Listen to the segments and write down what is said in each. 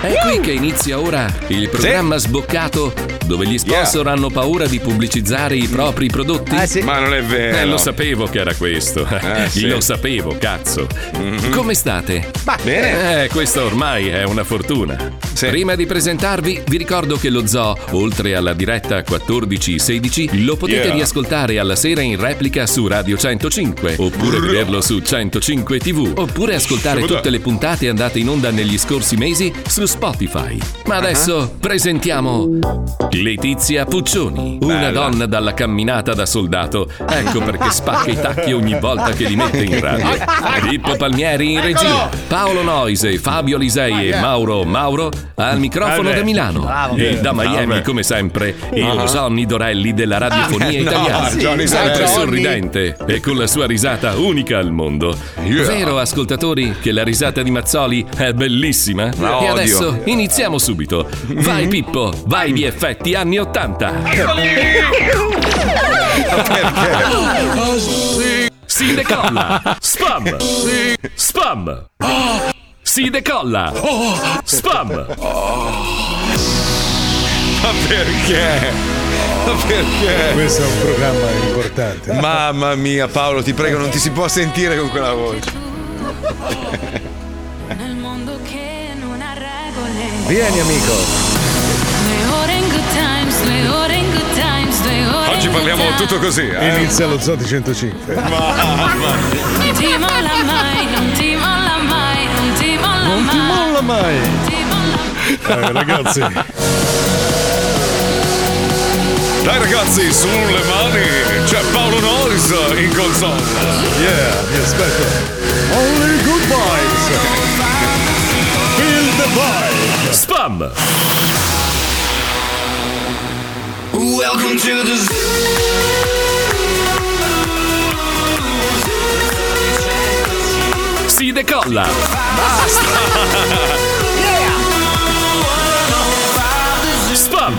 È qui che inizia ora il programma sboccato dove gli sponsor hanno paura di pubblicizzare i propri prodotti. Ma non è vero. Eh, lo sapevo che era questo. Eh, sì. Lo sapevo, cazzo. Mhm. Come state? Bene. Eh, questa ormai è una fortuna. Prima di presentarvi, vi ricordo che lo Zoo, oltre alla diretta 14-16, lo potete Yeah. riascoltare alla sera in replica su Radio 105, oppure vederlo su 105 TV, oppure ascoltare tutte le puntate andate in onda negli scorsi mesi su Spotify. Ma adesso presentiamo Letizia Puccioni, una Bella. donna dalla camminata da soldato. Ecco perché spacca i tacchi ogni volta che li mette in radio. Pippo Palmieri in regia, Paolo Noise, Fabio Lisei e Mauro Mauro al microfono da Milano. Bravo. E da Miami, come sempre, il Ah. Johnny Dorelli della radiofonia Ah, italiana. Johnny sempre sorridente e con la sua risata unica al mondo. Vero, ascoltatori, che la risata di Mazzoli è bellissima? E adesso iniziamo subito. Vai Pippo, vai di effetti anni 80. Si decolla. Spam. Spam. Si decolla. Spam. Ma perché? Ma perché? Questo è un programma importante. Mamma mia, Paolo, ti prego, non ti si può sentire con quella voce. Nel mondo che non ha regole. Vieni amico. Oggi parliamo good tutto così, eh? Inizia lo Zoti 105. times. Non ti molla mai, non ti molla mai, non ti molla Non ti mai. molla mai. Eh, ragazzi, Dai ragazzi, sulle mani! C'è Paolo Nois in console. yeah, vi aspetto. Only good vibes. Feel the vibe. Spam. Welcome to the Si decolla. Spam.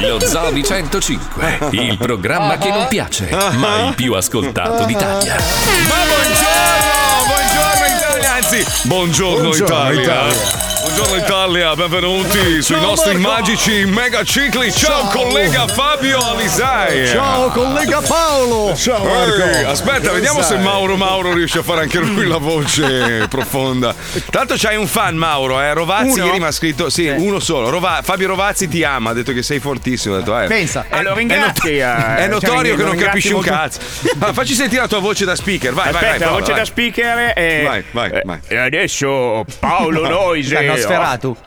Lo Zoo di 105, il programma che non piace, ma il più ascoltato d'Italia. Ma buongiorno! Buongiorno Italia! Anzi, buongiorno, Buongiorno, Italia. Italia. Buongiorno Italia, benvenuti sui nostri magici mega cicli. Ciao, collega Fabio Alisei. Ciao collega Paolo. Ciao Marco. Ehi, aspetta, vediamo se? Mauro Mauro riesce a fare anche lui la voce profonda. L'altro c'hai un fan Mauro, eh? Rovazzi Uno? ieri mi ha scritto, sì, uno solo. Rova- Fabio Rovazzi ti ama, ha detto che sei fortissimo. Ha detto, eh, Pensa, è, allora è not- eh, è notorio cioè, che non ringrazio capisci un molto- cazzo. Allora, facci sentire la tua voce da speaker, vai, vai, Aspetta, vai. la Paolo, voce vai. da speaker è. Vai, vai, eh, vai. E adesso Paolo Noise. L'hanno sferato.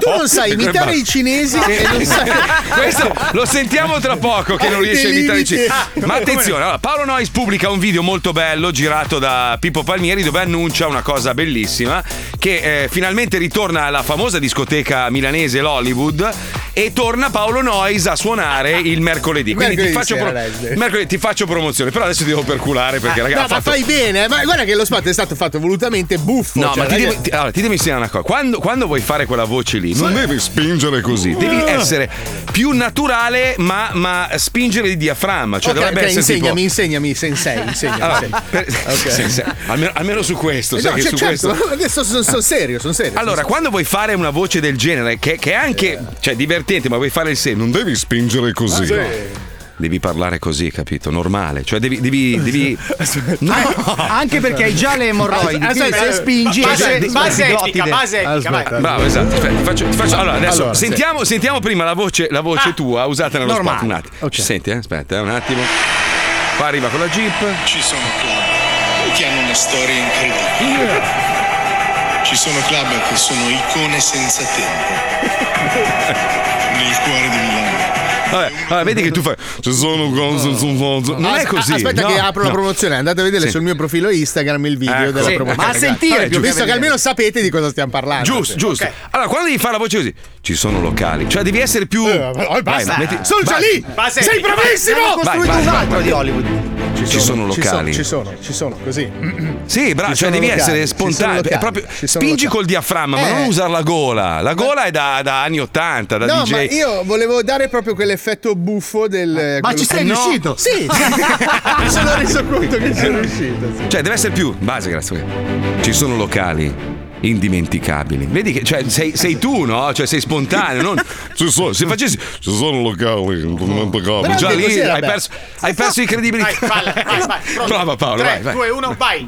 Tu non sai imitare i cinesi e non sai. Questo lo sentiamo tra poco che non riesce a imitare i cinesi. Ma attenzione, allora, Paolo Nois pubblica un video molto bello girato da Pippo Palmieri dove annuncia una cosa bellissima che eh, finalmente ritorna alla famosa discoteca milanese l'Hollywood e torna Paolo Nois a suonare il mercoledì. Quindi ti Mercoledì faccio, sera, pro- mercoledì ti faccio promozione, però adesso ti devo perculare perché ragazzi no, ha ma fatto... fai bene, eh, ma guarda che lo spot è stato fatto volutamente buffo. No, cioè, ma ti devo, ti- allora, ti devo insegnare una cosa. Quando, quando vuoi fare quella voce lì, non devi spingere così. Devi Ah. essere più naturale, ma, ma spingere di diaframma. Cioè, Ok, dovrebbe ok, essere insegnami, tipo. insegnami, sensei, insegnami. Allora, sensei. per- Ok. sì, sì, almeno, almeno su questo. Eh sai no, che cioè, su certo, questo. adesso sono, sono serio, sono serio. Allora, quando vuoi fare una voce del genere, che, che è anche cioè, divertente, ma vuoi fare il serio, non devi spingere così. Ah, sì. no. Devi parlare così, capito? Normale. Cioè, devi. devi, devi... No, Anche perché hai già le emorroidi. Aspetta, se spingi. base- se- base se- etica, base etica. Bravo, esatto. Aspetta, ti faccio, ti faccio- allora, adesso Allora, sentiamo, sentiamo prima la voce, la voce tua usata nello Normale. spot. Un attimo. Ok. Ci senti, eh? Aspetta, eh, un attimo. Qua arriva con la Jeep. Ci sono club che hanno una storia incredibile. Ci sono club che sono icone senza tempo. Nel cuore di Milano. Vabbè, allora, vedi che tu fai. Ci sono cose. sono- Non è così. Aspetta, no, che apro la no. promozione. Andate a vedere Sì. sul mio profilo Instagram il video Ecco. della Sì, promozione. ma a sentire, Vabbè, giusto. visto che almeno sapete di cosa stiamo parlando. Giusto, Sì. giusto. Ok. Allora, quando devi fare la voce così, ci sono locali. Cioè, devi essere più. Eh, oh, basta. metti- Sono già vai. lì. Base Sei bravissimo. vai. Ho Vai, costruito vai, un vai, altro vai. di Hollywood. Ci sono locali. Ci sono, ci sono, così. Sì, bravo, Ci cioè sono devi locali, essere ci sono spontaneo. proprio, ci sono spingi locali. col diaframma, ma Eh. non usare la gola. La gola è da, da anni 80, da No, DJ. ma io volevo dare proprio quelle l'effetto buffo del. Ma quello ci sei No. riuscito? Sì, mi sono reso conto che sono riuscito. sì. Cioè, deve essere più. Base, grazie. Ci sono locali indimenticabili. Vedi che cioè, sei, sei tu, no? Cioè, sei spontaneo. Non... Ci sono- se facessi. Ci sono locali indimenticabili. Già lì hai perso, hai perso i credibilità. Vai, vai, vai, vai. Pronto? Prova Paolo, 3, vai, vai. 2, 1, vai.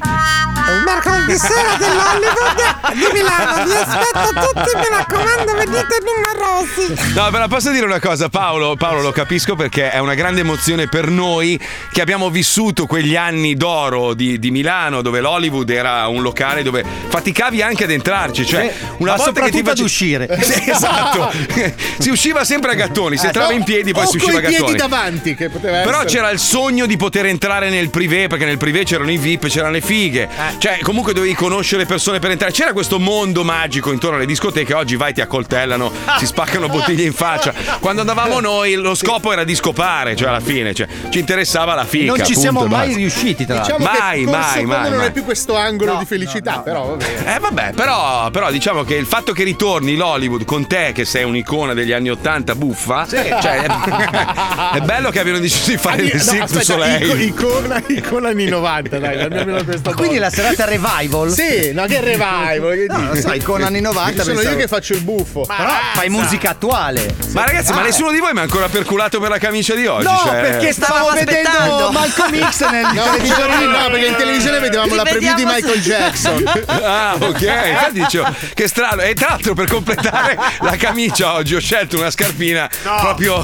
Mercoledì sera dell'Hollywood di Milano. Vi aspetto tutti, mi raccomando, venite numerosi. No, però posso dire una cosa, Paolo? Paolo, lo capisco perché è una grande emozione per noi che abbiamo vissuto quegli anni d'oro di, di Milano, dove l'Hollywood era un locale dove faticavi anche ad entrarci. Cioè, una ma volta che ti soprattutto ad face- uscire. Sì, esatto. si usciva sempre a gattoni, si entrava in piedi, poi o si usciva a coi piedi gattoni. davanti, che poteva Però essere. c'era il sogno di poter entrare nel privé, perché nel privé c'erano i VIP, c'erano le fighe. Cioè, comunque dovevi conoscere persone per entrare. C'era questo mondo magico intorno alle discoteche. Oggi vai, ti accoltellano, si spaccano bottiglie in faccia. Quando andavamo noi, lo scopo era di scopare, cioè alla fine, cioè, ci interessava la figa. Non ci punto, siamo mai basta. riusciti, tra l'altro. Diciamo Mai, mai, Como mai, non mai. è più questo angolo di felicità, però vabbè. Eh vabbè, però, però diciamo che il fatto che ritorni l'Hollywood con te, che sei un'icona degli anni Ottanta buffa, cioè, è, è bello che abbiano deciso di fare Ah, il no, Cirque aspetta, Soleil. ico- icona, icona anni 90, dai, almeno questa Quindi la serata revival? Sì, no, che revival, che No, lo sai, con anni 90 Sono io pensavo- che faccio il buffo. Però fai musica attuale. Ma ragazzi, ma Ah. nessuno di voi mi ha ancora perculato per la camicia di oggi? No, cioè- perché stavamo Stavamo vedendo. Malcolm X nel No, televisorino. no, perché in televisione vedevamo la preview di Michael su- Jackson. Ah, ok. Infatti dicevo, che strano. E tra l'altro, per completare la camicia, oggi ho scelto una scarpina proprio,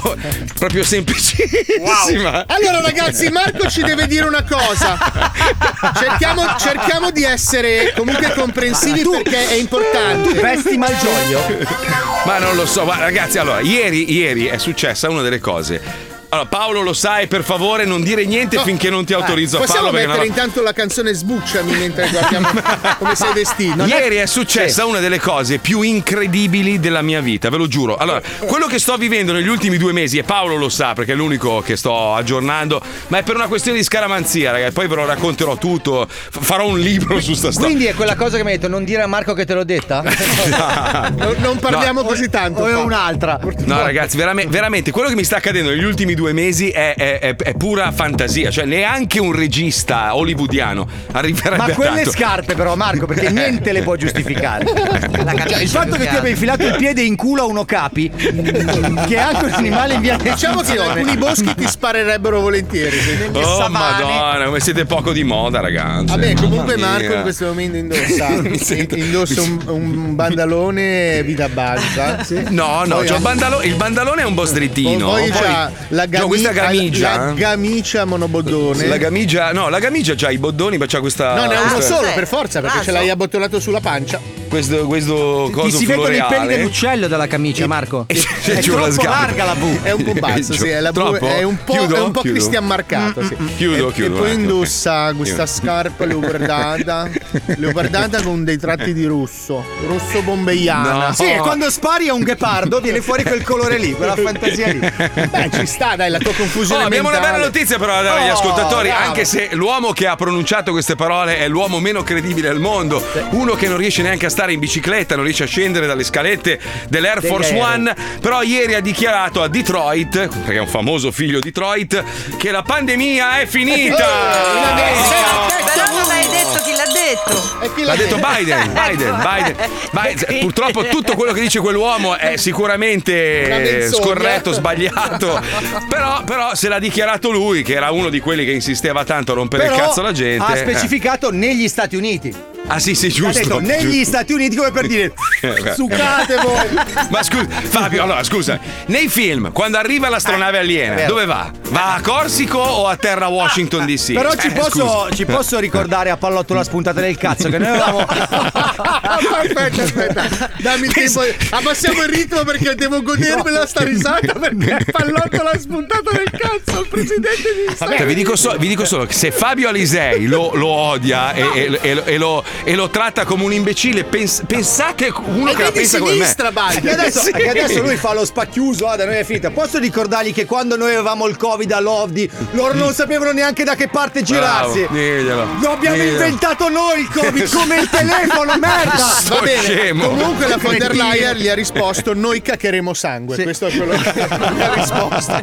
proprio semplicissima. Allora, ragazzi, Marco ci deve dire una cosa. Cerchiamo, cerchiamo di essere comunque comprensivi perché è importante. Vesti Malgioglio? Ma non lo so, ma ragazzi, allora, ieri, ieri è successa una delle cose. Allora, Paolo lo sai, per favore non dire niente finché non ti autorizzo a Possiamo farlo. perché mettere non- intanto la canzone Sbucciami mentre guardiamo come sei vestito? Ieri è successa una delle cose più incredibili della mia vita, ve lo giuro. Allora, quello che sto vivendo negli ultimi due mesi, e Paolo lo sa perché è l'unico che sto aggiornando, ma è per una questione di scaramanzia, ragazzi. Poi ve lo racconterò tutto, f- farò un libro su sta storia. Quindi è quella cosa che mi hai detto, non dire a Marco che te l'ho detta? Non, non parliamo così tanto. O è un'altra? No, ragazzi, veramente, veramente, quello che mi sta accadendo negli ultimi due mesi è, è- è- è pura fantasia. Cioè, neanche un regista hollywoodiano arriverebbe Ma a quelle tanto. scarpe però Marco perché niente le può giustificare Cioè, il fatto che ti abbia infilato il piede in culo a uno capi che è anche un animale in via di Diciamo che in alcuni boschi ti sparerebbero volentieri. Oh savane. madonna, come siete poco di moda, ragazzi. Vabbè, comunque Mamma Marco mia. in questo momento indossa, sento- indossa un, un bandalone vita bassa. sì. No, no, ha- il, bandalo- il bandalone è un po' strettino. Poi, Poi c'ha la, c'ho questa gami- camicia. la gamicia monoboddone. La camicia, no, la camicia c'ha i boddoni, ma c'ha questa. No, ne ha uno questa- solo per forza perché Raso. ce l'hai abbottolato sulla pancia. Questo, questo Ti coso si vedono i peli dell'uccello dalla camicia, Marco. E c'è È la troppo sgabia. larga la V. È un po' basso, sì, è, la bu- Troppo? è un po', Chiudo? è un po' Chiudo. Cristian marcato. Sì. Chiudo, e, chiudo, E poi ecco, indossa ok. questa Chiudo. scarpa leopardata, leopardata con dei tratti di rosso, rosso bombeiana. No. Sì, e quando spari a un ghepardo viene fuori quel colore lì, quella fantasia lì. Beh, ci sta, dai, la tua Oh, confusione abbiamo una bella notizia però da dare agli Oh, ascoltatori, bravo. anche se l'uomo che ha pronunciato queste parole è l'uomo meno credibile al mondo, uno che non riesce neanche a stare in bicicletta, non riesce a scendere dalle scalette dell'Air Degli Force aerei. One, però ieri ha dichiarato a Detroit, perché è un famoso figlio Detroit, che la pandemia è finita! in America. Però non hai detto chi l'ha detto. Chi L'ha detto detto? Biden, Biden, Biden. Biden. Purtroppo tutto quello che dice quell'uomo è sicuramente scorretto, sbagliato. Però, però se l'ha dichiarato lui, che era uno di quelli che insisteva tanto a rompere Però il cazzo alla gente. ha eh. specificato negli Stati Uniti. Ah sì, sì, Ha giusto. detto negli giusto. Stati Uniti come per dire Eh, sucate voi. Ma scusa, Fabio, allora scusa, nei film, quando arriva l'astronave aliena, vero. dove va? Va a Corsico o a terra Washington DC? Però ci Eh, posso, ci posso ricordare a pallotto la spuntata del cazzo che noi avevamo aspetta, aspetta, dammi il tempo. Abbassiamo il ritmo perché devo godermela sta risata perché Pallotto l'ha spuntata nel cazzo il presidente di Stati Cioè, vi, dico so- vi dico solo che se Fabio Alisei lo, lo odia e, e- e- e lo, e lo tratta come un imbecille. Pens- pensate uno E che la di pensa come me. sinistra, Biden. Che adesso, Sì. che adesso lui fa lo spacchiuso, ah, da noi è finita. Posso ricordargli che quando noi avevamo il Covid all'Ovdi, loro non sapevano neanche da che parte girarsi. Bravo, diglielo, Lo abbiamo diglielo. inventato noi il Covid come il telefono, merda! Va bene, scemo. comunque la von der Leyen gli ha risposto noi caccheremo sangue. Questo è quello che gli ha risposto.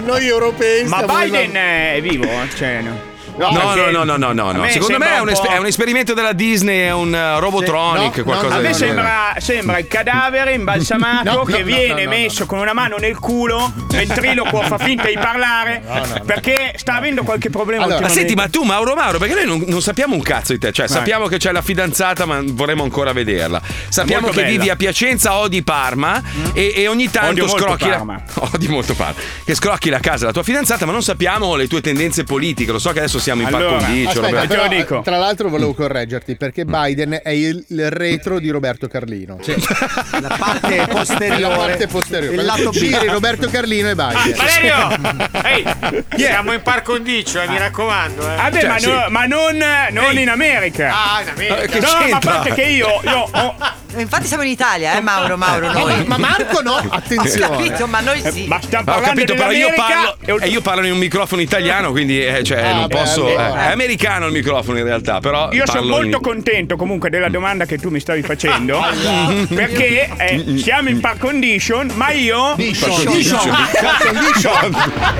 Noi europei Ma Biden è vivo? Cioè, no. No, no, no, no, no, no, a no. me Secondo me è un, esper- è un esperimento della Disney, è un uh, Robotronic, No, qualcosa A del me genere. sembra, sembra il cadavere imbalsamato No, no, che no, viene no, no, messo con una mano nel culo, ventriloquo fa finta di parlare perché sta avendo qualche problema. Allora, Ma senti, ma tu Mauro Mauro, perché noi non, non sappiamo un cazzo di te, cioè sappiamo che c'è la fidanzata ma vorremmo ancora vederla. Sappiamo molto che bella. vivi a Piacenza, odi Parma e, e ogni tanto scrocchi la... Che scrocchi la casa della tua fidanzata ma non sappiamo le tue tendenze politiche. Lo so che adesso siamo in par Allora, condicio, Aspetta, Roberto. te lo però, dico. tra l'altro volevo correggerti perché Biden è il, il retro di Roberto Carlino. La parte La posteriore. parte posteriore. Il lato B. Giri Roberto Carlino e Biden. Valerio! Ehi, siamo in par condicio, eh, mi raccomando. Eh. Vabbè, Cioè, ma, sì. no- ma non, non in America. Ah, in America. Eh, che no, ma a c'entra? parte che io, io ho- Infatti siamo in Italia, eh, Mauro, Mauro, noi. Ma Marco no, Ho attenzione. capito, ma noi sì. ma stiamo Ma ho parlando capito, però io parlo, e io parlo in un microfono italiano, quindi eh, cioè, Ah, non beh, posso. Allora. eh, è americano il microfono in realtà, però. Io sono molto in- contento comunque della domanda che tu mi stavi facendo perché eh, siamo in par condition, ma io È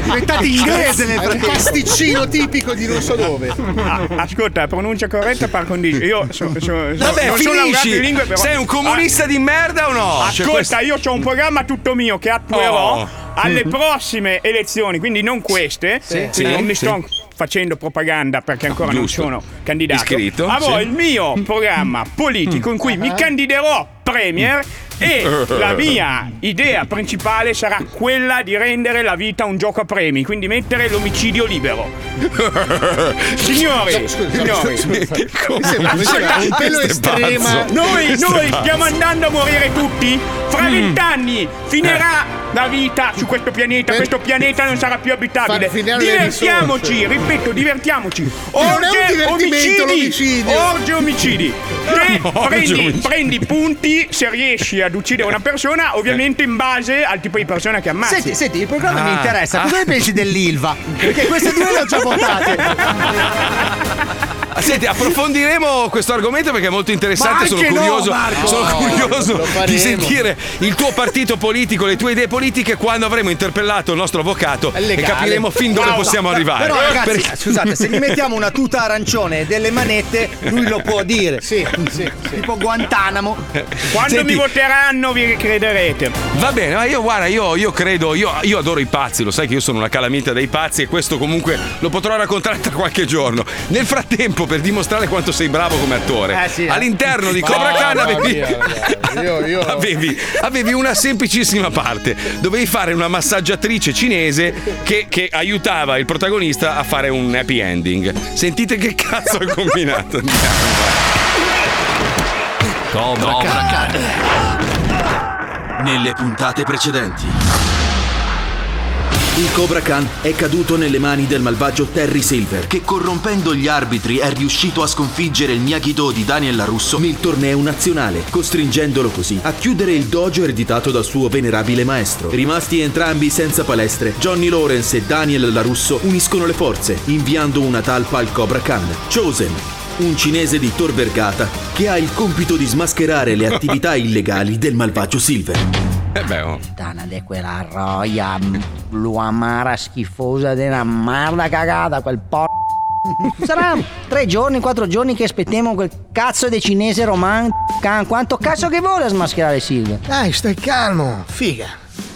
diventato inglese nel un frattempo. pasticcino tipico di non so dove. Ah, ascolta, pronuncia corretta par condition. Io so- so- so- Vabbè, non sono laureato finisci! in lingue, però Sei un comunista di merda o no? Ah, Cioè, Ascolta, questo- io ho un programma tutto mio che attuerò Oh. Alle prossime elezioni, quindi non queste. Sì, non mi sì. sto facendo propaganda perché ancora Giusto. non sono candidato. Iscritto, Avrò sì. il mio programma politico in cui mi candiderò premier e la mia idea principale sarà quella di rendere la vita un gioco a premi, quindi mettere l'omicidio libero. Signori, signori, un pelo estrema. noi, noi stiamo andando a morire tutti. Fra vent'anni finirà la vita su questo pianeta. Per- Questo pianeta non sarà più abitabile. Divertiamoci, ripeto, divertiamoci. Orge, omicidi. Orge omicidi. Te Orge prendi, omicidi. prendi punti se riesci ad uccidere una persona, ovviamente in base al tipo di persona che ammazzi. Senti, senti, il programma mi Ah. interessa. Cosa ne pensi dell'Ilva? Perché queste due le ho già votate. Senti, approfondiremo questo argomento perché è molto interessante. Sono no, curioso, Marco! sono No, curioso faremo. di sentire il tuo partito politico, le tue idee politiche quando avremo interpellato il nostro avvocato e capiremo fin dove possiamo arrivare. Però ragazzi, Perché- scusate, se gli mettiamo una tuta arancione e delle manette, lui lo può dire. Sì, sì, sì. Tipo Guantanamo. Quando Senti- mi voteranno vi crederete. Va bene, ma io guarda, io, io credo, io, io adoro i pazzi, lo sai che io sono una calamita dei pazzi e questo comunque lo potrò raccontare tra qualche giorno. Nel frattempo, per dimostrare quanto sei bravo come attore, Eh, sì, eh. all'interno di Cobra Khan avevi, io- io- avevi, avevi una semplicissima parte. Dovevi fare una massaggiatrice cinese che, che aiutava il protagonista a fare un happy ending. Sentite che cazzo ha combinato. Cobra Khan. Nelle puntate precedenti. Il Cobra Khan è caduto nelle mani del malvagio Terry Silver, che corrompendo gli arbitri è riuscito a sconfiggere il Miyagi-Do di Daniel LaRusso nel torneo nazionale, costringendolo così a chiudere il dojo ereditato dal suo venerabile maestro. Rimasti entrambi senza palestre, Johnny Lawrence e Daniel LaRusso uniscono le forze, inviando una talpa al Cobra Khan, Chosen, un cinese di Tor Vergata che ha il compito di smascherare le attività illegali del malvagio Silver. Eh beh, oh. Puttana di quella roia luamara schifosa della merda cagata, quel po'. Sarà tre giorni, quattro giorni che aspettiamo quel cazzo di cinese roman. can- Quanto cazzo che vuole a smascherare Silvia? Dai, stai calmo, figa.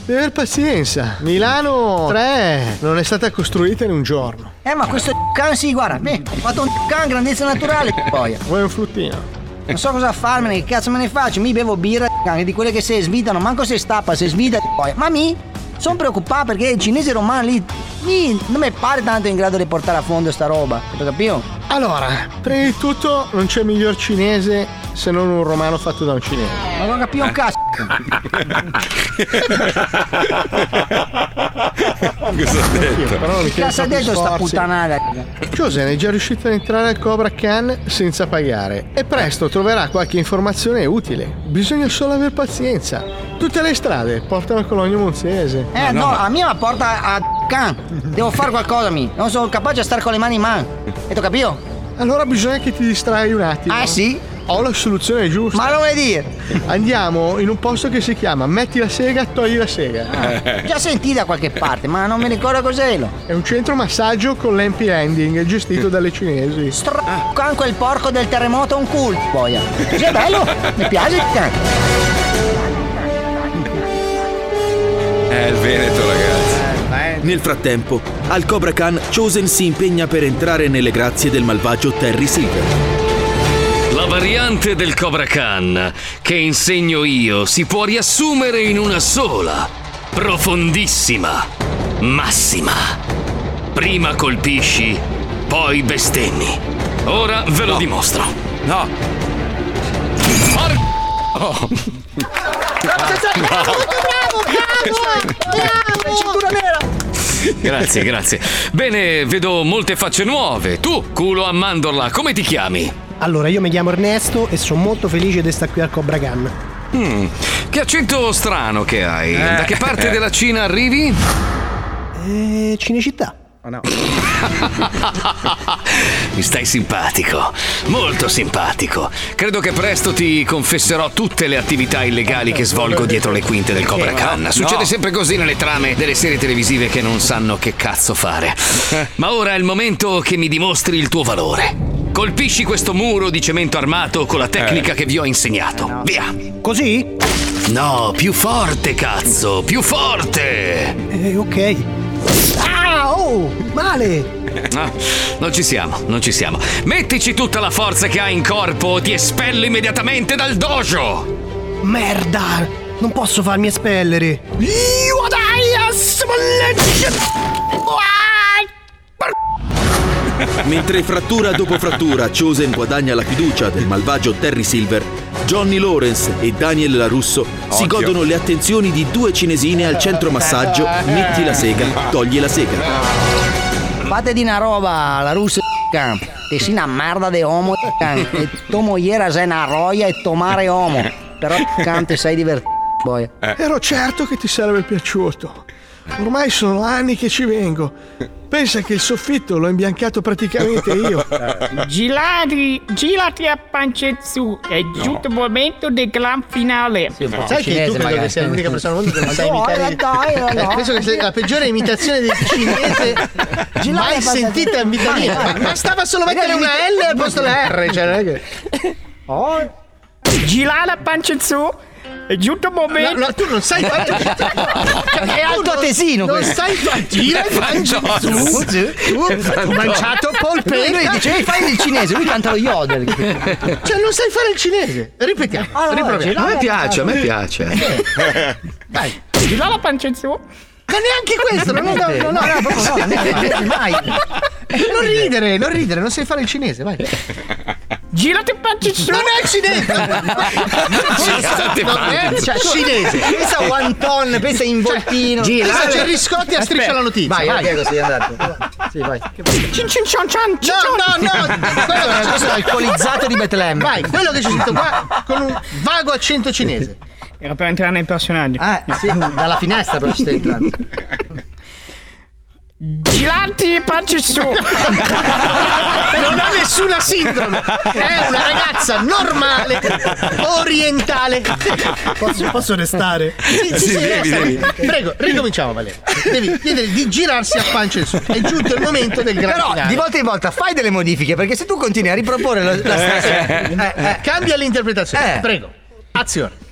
Devi aver pazienza. Milano 3 non è stata costruita in un giorno. Eh, ma questo can sì, guarda, beh, ho fatto un can grandezza naturale, poi. Vuoi un fruttino? Non so cosa farmene, che cazzo me ne faccio? Mi bevo birra, anche di quelle che si svitano, manco si stappa, si svita poi. Ma mi sono preoccupato perché il cinese romano lì, mi, non mi pare tanto in grado di portare a fondo sta roba, capito? Allora, prima di tutto non c'è miglior cinese se non un romano fatto da un cinese. non capivo un cazzo. Cosa ha detto? Però mi cazzo ha detto sta puttanata? Chosen è già riuscito ad entrare al Cobra Khan senza pagare e presto troverà qualche informazione utile. Bisogna solo aver pazienza. Tutte le strade portano a Cologno Monzese. Eh no, a mia mi porta a can. Devo fare qualcosa mi. Non sono capace a stare con le mani in mano. E tu capito? Allora bisogna che ti distrai un attimo. Ah, sì? Ho la soluzione giusta. Ma lo vuoi dire? Andiamo in un posto che si chiama Metti la sega, togli la sega. Già sentita da qualche parte, ma non mi ricordo cos'è. lo. È un centro massaggio con l'happy ending gestito dalle cinesi. Can quel porco del terremoto un cult, boia. Sì, è bello, mi piace il. È il Veneto, ragazzi. Nel frattempo, al Cobra Khan, Chosen si impegna per entrare nelle grazie del malvagio Terry Silver. La variante del Cobra Khan che insegno io si può riassumere in una sola, profondissima, massima. Prima colpisci, poi bestemmi. Ora ve lo dimostro. No. Oh. Cintura nera. Grazie, grazie. Bene, vedo molte facce nuove. Tu, culo a mandorla, come ti chiami? Allora, io mi chiamo Ernesto e sono molto felice di stare qui al Cobra Khan. Hmm, che accento strano che hai. Eh. Da che parte della Cina arrivi? Eh, Cinecittà. Mi stai simpatico, molto simpatico. Credo che presto ti confesserò tutte le attività illegali che svolgo dietro le quinte del Cobra Khan. Succede No. sempre così nelle trame delle serie televisive che non sanno che cazzo fare. Ma ora è il momento che mi dimostri il tuo valore. Colpisci questo muro di cemento armato con la tecnica che vi ho insegnato. Via. Così? No, più forte, cazzo, più forte. Eh, ok. Oh, male. Non ci siamo, non ci siamo. Mettici tutta la forza che hai in corpo o ti espello immediatamente dal dojo! Merda, non posso farmi espellere. Io dai, Mentre frattura dopo frattura Chosen guadagna la fiducia del malvagio Terry Silver, Johnny Lawrence e Daniel LaRusso si Occhio. godono le attenzioni di due cinesine al centro massaggio Metti la sega, togli la sega. Fate di una roba, la russa. Che si una merda de homo. E tu mogliera sei una roia e tomare homo. Però can te sei divertito, boia. Ero certo che ti sarebbe piaciuto. Ormai sono anni che ci vengo. Pensa che il soffitto l'ho imbiancato praticamente io. Girati, girati a pancezzu, è giunto il momento del gran finale. Sai che tu credo che sei l'unica persona al mondo che non sa No, imitare. no, no. Eh, Penso che sia la peggiore imitazione del cinese mai sentita in vita mia. Ma stava solo a mettere una L al posto della R. Cioè, non è che. Oh. Girare a pancezzu, è giunto il momento. No, no, tu non sai fare. È altoatesino Non sai fare. Gira e mangia su. Ho mangiato polpetta. Lui dice, "Ehi, fai il cinese, lui canta lo yodel. Cioè, non sai fare il cinese. Ripetiamo. Allora, riproviamo. A me piace, a me piace. Dai. Girare a pancezzu. Ma neanche questo, non è. No, no, no, No, no, proprio no, neanche mai. Non ridere, non ridere, non sai fare il cinese, vai. Girati a pancezzu. Non è cinese! Non è Cioè, tu- cinese! Pensa a wonton, pensa a involtino. Gira, c'è Riscotti a striscia la notizia. Vai, vai. ok, così è andato. Sì, vai. Cin cin cian cian cian. No, no, no! Quello che c'è Questo è alcolizzato di Betlemme. Vai, quello che c'è scritto qua con un vago accento cinese. Era per entrare nei personaggi. Eh, sì, dalla finestra però ci stai entrando. Girati e pancezzu. Non ha nessuna sindrome. È una ragazza normale, orientale. Posso, posso restare? Sì, sì, sì, resta. Prego, ricominciamo Valerio. Devi chiedere di girarsi a pancia in su. È giunto il momento del gran Però finale. di volta in volta fai delle modifiche perché se tu continui a riproporre la, la stessa. Eh, eh. Cambia l'interpretazione. Eh. Prego. Azione.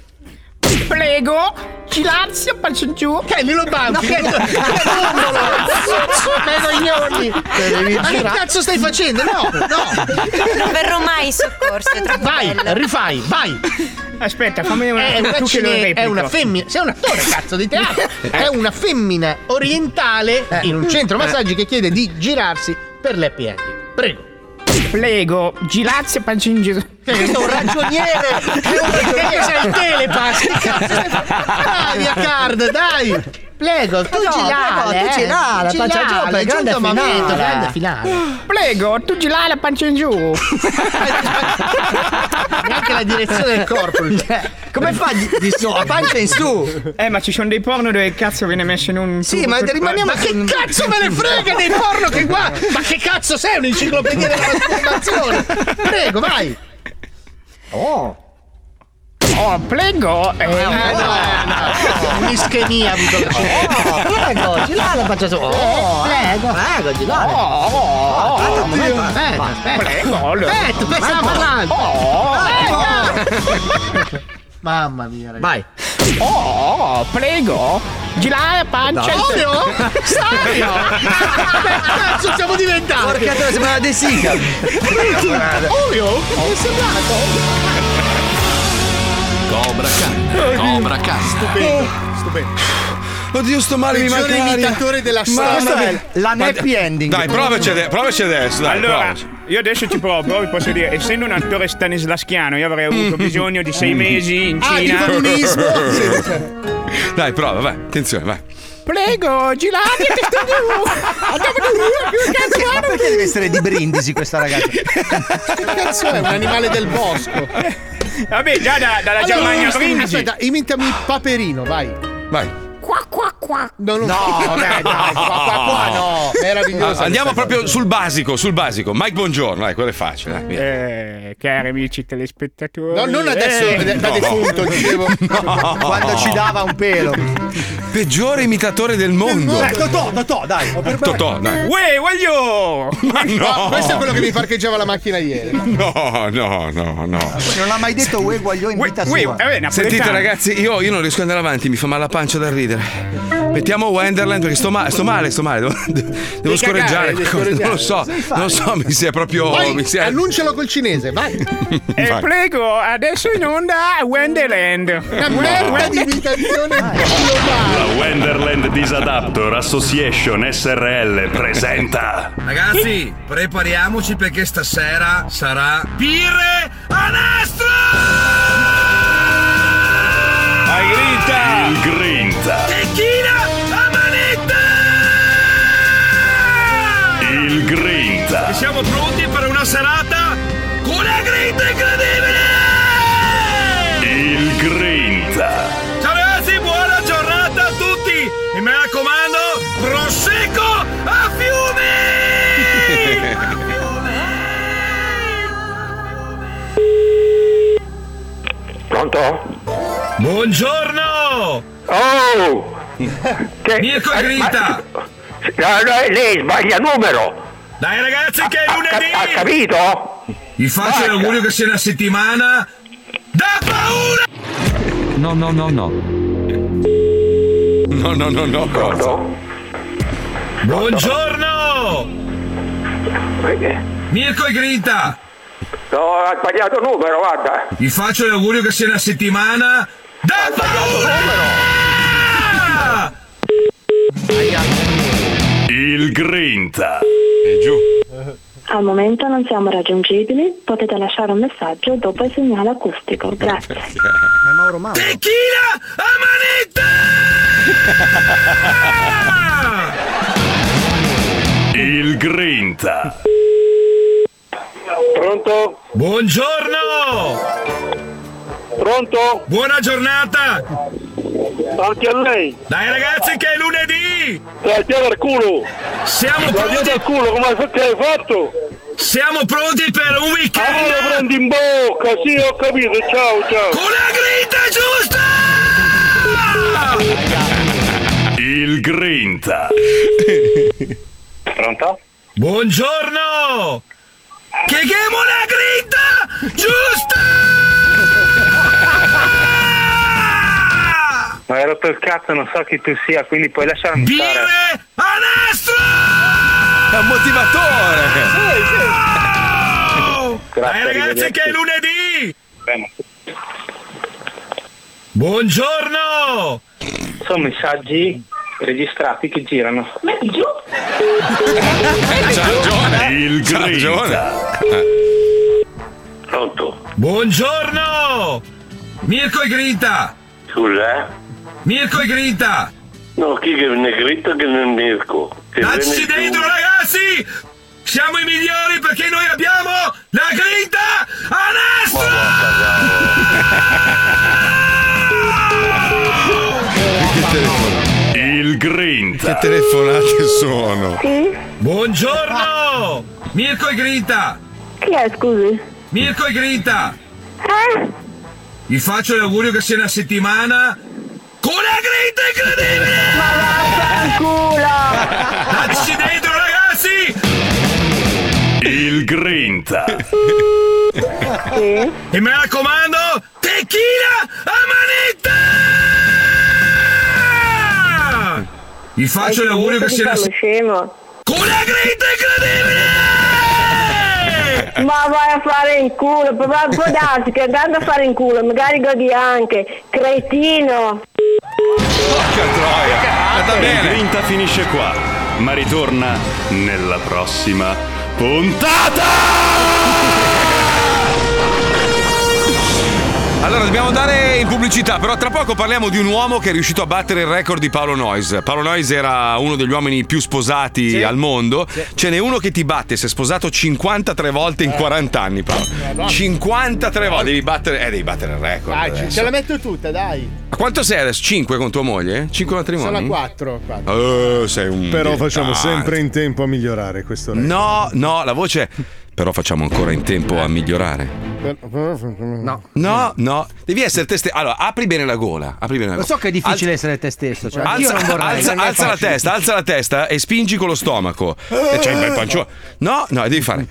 Prego, girarsi a pancezzu. Che lo banchi? No, che- coglioni! Ma che cazzo stai facendo? No, no! Non verrò mai in soccorso, Vai, bello. rifai, vai! Aspetta, fammi una È una, tu cine- è una femmina. Sei un attore, cazzo di teatro! È una femmina orientale in un centro massaggi che chiede di girarsi per l'happy ending. Prego. Prego, Gilazio Pancingio. Questo è un ragioniere! È un ragioniere! Sei il telepass! Che cazzo? Dai, via card, dai! Prego, tu No, girale, prego, tu eh. girale, pancia giù, per è il grande momento, finale. grande finale. Prego, tu girare la pancia in giù. Neanche la direzione del corpo. Come fa di, di su, a pancia in su? Eh, ma ci sono dei porno dove il cazzo viene messo in un. Sì, ma rimaniamo. Ma che cazzo me ne frega dei porno che qua? Ma che cazzo sei? Un'enciclopedia della masturbazione? Prego, vai! Oh! Oh, prego. Eh, Eh, no, no. Un'ischemia ha avuto la Oh, prego, girare la pancia su. Oh, prego, prego, girare. Oh, aspetta un momento. Aspetta, aspetta. Prego. Aspetta, aspetta, stiamo parlando. Oh, Mamma mia, ragazzi. Vai. oh, prego. Girare la pancia. Ovvio? Savio! Che cazzo siamo diventati? Porca troia, sembrava De Sica. Mi è sembrato? Cobra Khan. Cobra Khan. Stupendo, stupendo. Oddio, sto male, mi manca l'aria. imitatore della storia. La Ma- happy ending. Dai, provaci, ade- provaci adesso. Dai, Allora, provaci. io adesso ci provo, vi posso dire, essendo un attore stanislaschiano, io avrei avuto bisogno di sei mesi in Ah, di Cina. comunismo. Dai, prova, vai. Attenzione, vai. Prego, girate e testa giù. Andiamo giù. Perché, ma perché deve essere di brindisi questa ragazza? Che cazzo è? Un animale del bosco. Vabbè, già da- dalla Allora, Germania aspetta, Brindisi. Aspetta, imitami Paperino, vai. Vai. Qua, qua, qua. No, no, no, dai, dai, qua, qua, qua, no. Meraviglioso. Andiamo proprio sul basico, sul basico. Mike Buongiorno, dai, quello è facile. Via. Eh, cari amici telespettatori. No, non adesso, Eh, da no. defunto, dicevo. Quando ci dava un pelo. Peggiore imitatore del mondo. Eh, Totò, Totò, dai. Totò, dai. Uè, voglio! Ma No, no. questo è quello che mi parcheggiava la macchina ieri. No, no, no, no. Non ha mai detto Uè voglio in vita Uè, sua. eh. Sentite ragazzi, io, io non riesco ad andare avanti, mi fa male la pancia da ridere. Mettiamo Wenderland perché sto, ma- sto male, sto male, devo, devo scorreggiare. cagare, Non lo so, non lo so, mi si è proprio. Vai, mi si è... annuncialo col cinese, vai. E Vai. prego, adesso in onda Wonderland. Una merda di imitazione globale. La Wenderland Disadaptor Association SRL presenta Ragazzi, prepariamoci perché stasera sarà birre a nastro! Vai, grita! il Grinta. Tequila a manetta! Il Grinta. E siamo pronti per una serata con la grinta incredibile! Il Grinta. Ciao ragazzi, buona giornata a tutti! E mi raccomando, prosecco Pronto? Buongiorno! Oh! Che... Mirko! No, no, lei sbaglia numero! Dai ragazzi che è lunedì! Ha capito? Vi faccio l'augurio che sia una settimana da paura! No, no, no, no. No, no, no, no. cosa? Buongiorno! Mirko e Grinta! No, ha sbagliato numero, guarda! Vi faccio l'augurio che sia una settimana da paura! Il Grinta. E giù. Al momento non siamo raggiungibili, potete lasciare un messaggio dopo il segnale acustico. Grazie. Ma è Mauro Mauro. Tequila a manetta! Il Grinta. Pronto? Buongiorno! Pronto? Buona giornata! Anche a lei! Dai ragazzi che è lunedì! Dai, tieni al culo! Siamo Dai, pronti! al culo, come hai- fatto? Siamo pronti per un Ah, weekend! lo prendi in bocca, sì, ho capito, ciao, ciao! Con la grinta giusta! Il Grinta. Pronto? Buongiorno! Che chiamo la grinta giusta! Ma hai rotto il cazzo, non so chi tu sia, quindi puoi lasciarmi stare. Birre a nastro! È un motivatore. Grazie, Dai ragazzi che è lunedì! Bene. Buongiorno! Sono messaggi? Registrati che girano. Metti giù. Il C'ha grinta. Pronto? Buongiorno! Mirko e Grinta! Scusa? Mirko e Grinta! No, chi che ne grita che non Mirko? Che Dacci dentro tu. ragazzi! Siamo i migliori perché noi abbiamo la Grinta a Il grinta. Che telefonate sono? Sì? Buongiorno! Mirko e Grinta! Chi è, scusi? Mirko e Grinta! Eh? Vi faccio l'augurio che sia una settimana con la Grinta incredibile! Ma vaffanculo! Dacci dentro ragazzi! Il grinta. Sì? E mi raccomando, tequila a manetta! Vi faccio l'augurio che sia scemo. Con la grinta incredibile! Ma vai a fare in culo, può può darsi che andando a fare in culo, magari godi anche, cretino! Porca troia. Il grinta finisce qua, ma ritorna nella prossima puntata. Allora, dobbiamo andare in pubblicità, però tra poco parliamo di un uomo che è riuscito a battere il record di Paolo Noyes. Paolo Noyes era uno degli uomini più sposati Sì. al mondo. Sì. Ce n'è uno che ti batte, si è sposato 53 volte in 40 anni, Paolo. Madonna. 53 volte, devi battere, eh, devi battere il record. Dai, ce- adesso. ce la metto tutta, dai. Ma quanto sei adesso? 5 con tua moglie? 5 matrimoni? Sono a quattro. quattro. Eh, sei un Però facciamo dilettante. sempre in tempo a migliorare questo record. No, no, la voce. Però facciamo ancora in tempo a migliorare. No. No, no, devi essere te stesso. Allora, apri bene la gola. Apri bene la Lo gola. so che è difficile essere te stesso. Cioè, Alza, non vorrei. alza- non è alza la facile. testa, alza la testa e spingi con lo stomaco. E c'hai un bel pancione. No, no, devi fare.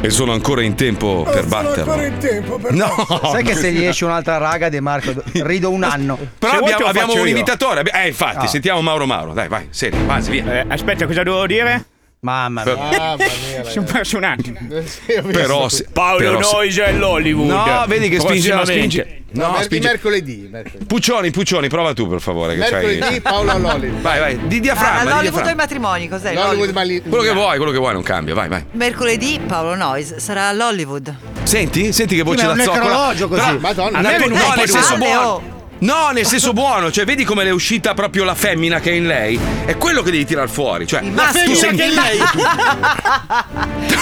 E sono ancora in tempo per batterlo. in tempo per No, Sai che se gli esce un'altra raga De Marco rido un anno. Però Se vuoi abbiamo, lo abbiamo faccio un io. imitatore. abbi- Eh, infatti, Ah. sentiamo Mauro Mauro. Dai, vai, serio, vai, via. Eh, aspetta, cosa devo dire? Mamma mia. Mamma mia, Sono perso un attimo. Però, se- Paolo però se- Noise è l'Hollywood. No, vedi che spinge, no, Prossimamente. spingi. No, No, mer- spingi. mercoledì. mercoledì. Puccioni, Puccioni, prova tu per favore. Che Mercoledì c'hai... Paolo all'Hollywood. Vai, vai, di Ah, diaframma, di L'Hollywood o i diaframma. matrimoni, cos'è? L'Hollywood, l'Hollywood? Quello che vuoi, quello che vuoi non cambia, vai, vai. Mercoledì Paolo Noyes sarà all'Hollywood. Senti, senti che voce Sì, ma da è un zoccola. necrologio così. Però- Madonna, nel- non è no, un nel senso palle, buono. oh. No, nel senso buono, cioè vedi come le è uscita proprio la femmina che è in lei? È quello che devi tirar fuori, cioè maschio. tu sei che lei.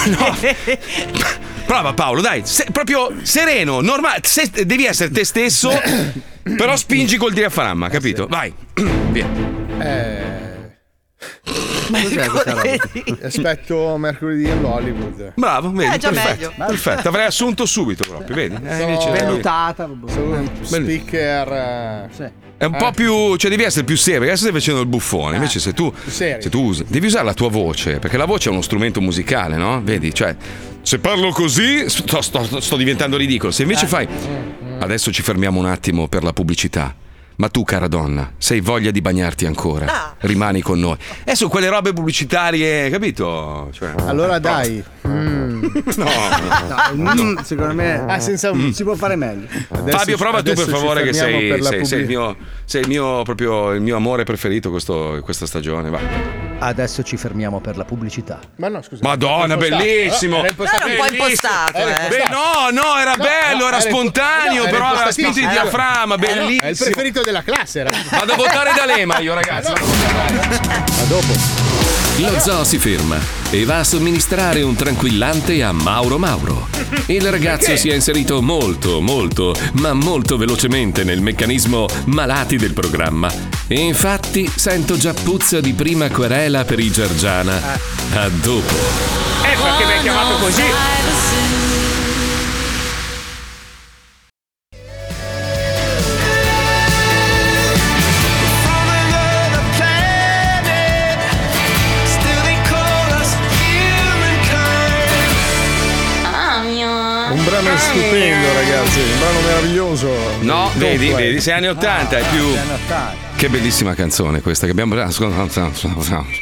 No. Prova Paolo, dai, se- proprio sereno, normale, se- devi essere te stesso, però spingi col diaframma, capito? Vai. Via. Eh, Roba? aspetto mercoledì all'Hollywood. Bravo, vedi, Eh, già perfetto. meglio. Perfetto, avrei assunto subito proprio, vedi? Eh, Sono- invece- Vellutata. Sono un speaker. eh, Sì. È un po' più. cioè devi essere più serio, perché adesso stai facendo il buffone. Invece, se tu. Se tu usi. Devi usare la tua voce, perché la voce è uno strumento musicale, no? Vedi? Cioè, se parlo così, sto, sto- sto diventando ridicolo. Se invece fai. Adesso ci fermiamo un attimo per la pubblicità. Ma tu, cara donna, sei voglia di bagnarti ancora. Ah. Rimani con noi. E su quelle robe pubblicitarie, capito? Cioè, Allora dai. Mm. No. No, mm, secondo me Ah, senza- si può fare meglio. Adesso Fabio, prova tu per favore, che sei, per la sei- sei il mio, sei il mio proprio il mio amore preferito questo- questa stagione. Vai. Adesso ci fermiamo per la pubblicità. Ma no, scusa. Madonna, bellissimo! Era impostato. Era un po' Bellissimo. impostato, eh. Beh, no, no, era No, bello, no, era era spontaneo, no, era però aveva spinto il impostatissimo. diaframma, Eh, no, È il bellissimo. preferito della classe. Era. Vado a votare D'Alema io, ragazzi. A dopo. Lo zoo si ferma e va a somministrare un tranquillante a Mauro Mauro. Il ragazzo si è inserito molto, molto, ma molto velocemente nel meccanismo malati del programma. E infatti sento già puzza di prima querela per i Giargiana. A dopo. Eh, perché mi hai chiamato così? Un brano meraviglioso. No, vedi, vedi, sei anni 80, è più. Anni 80. Che bellissima canzone questa che abbiamo.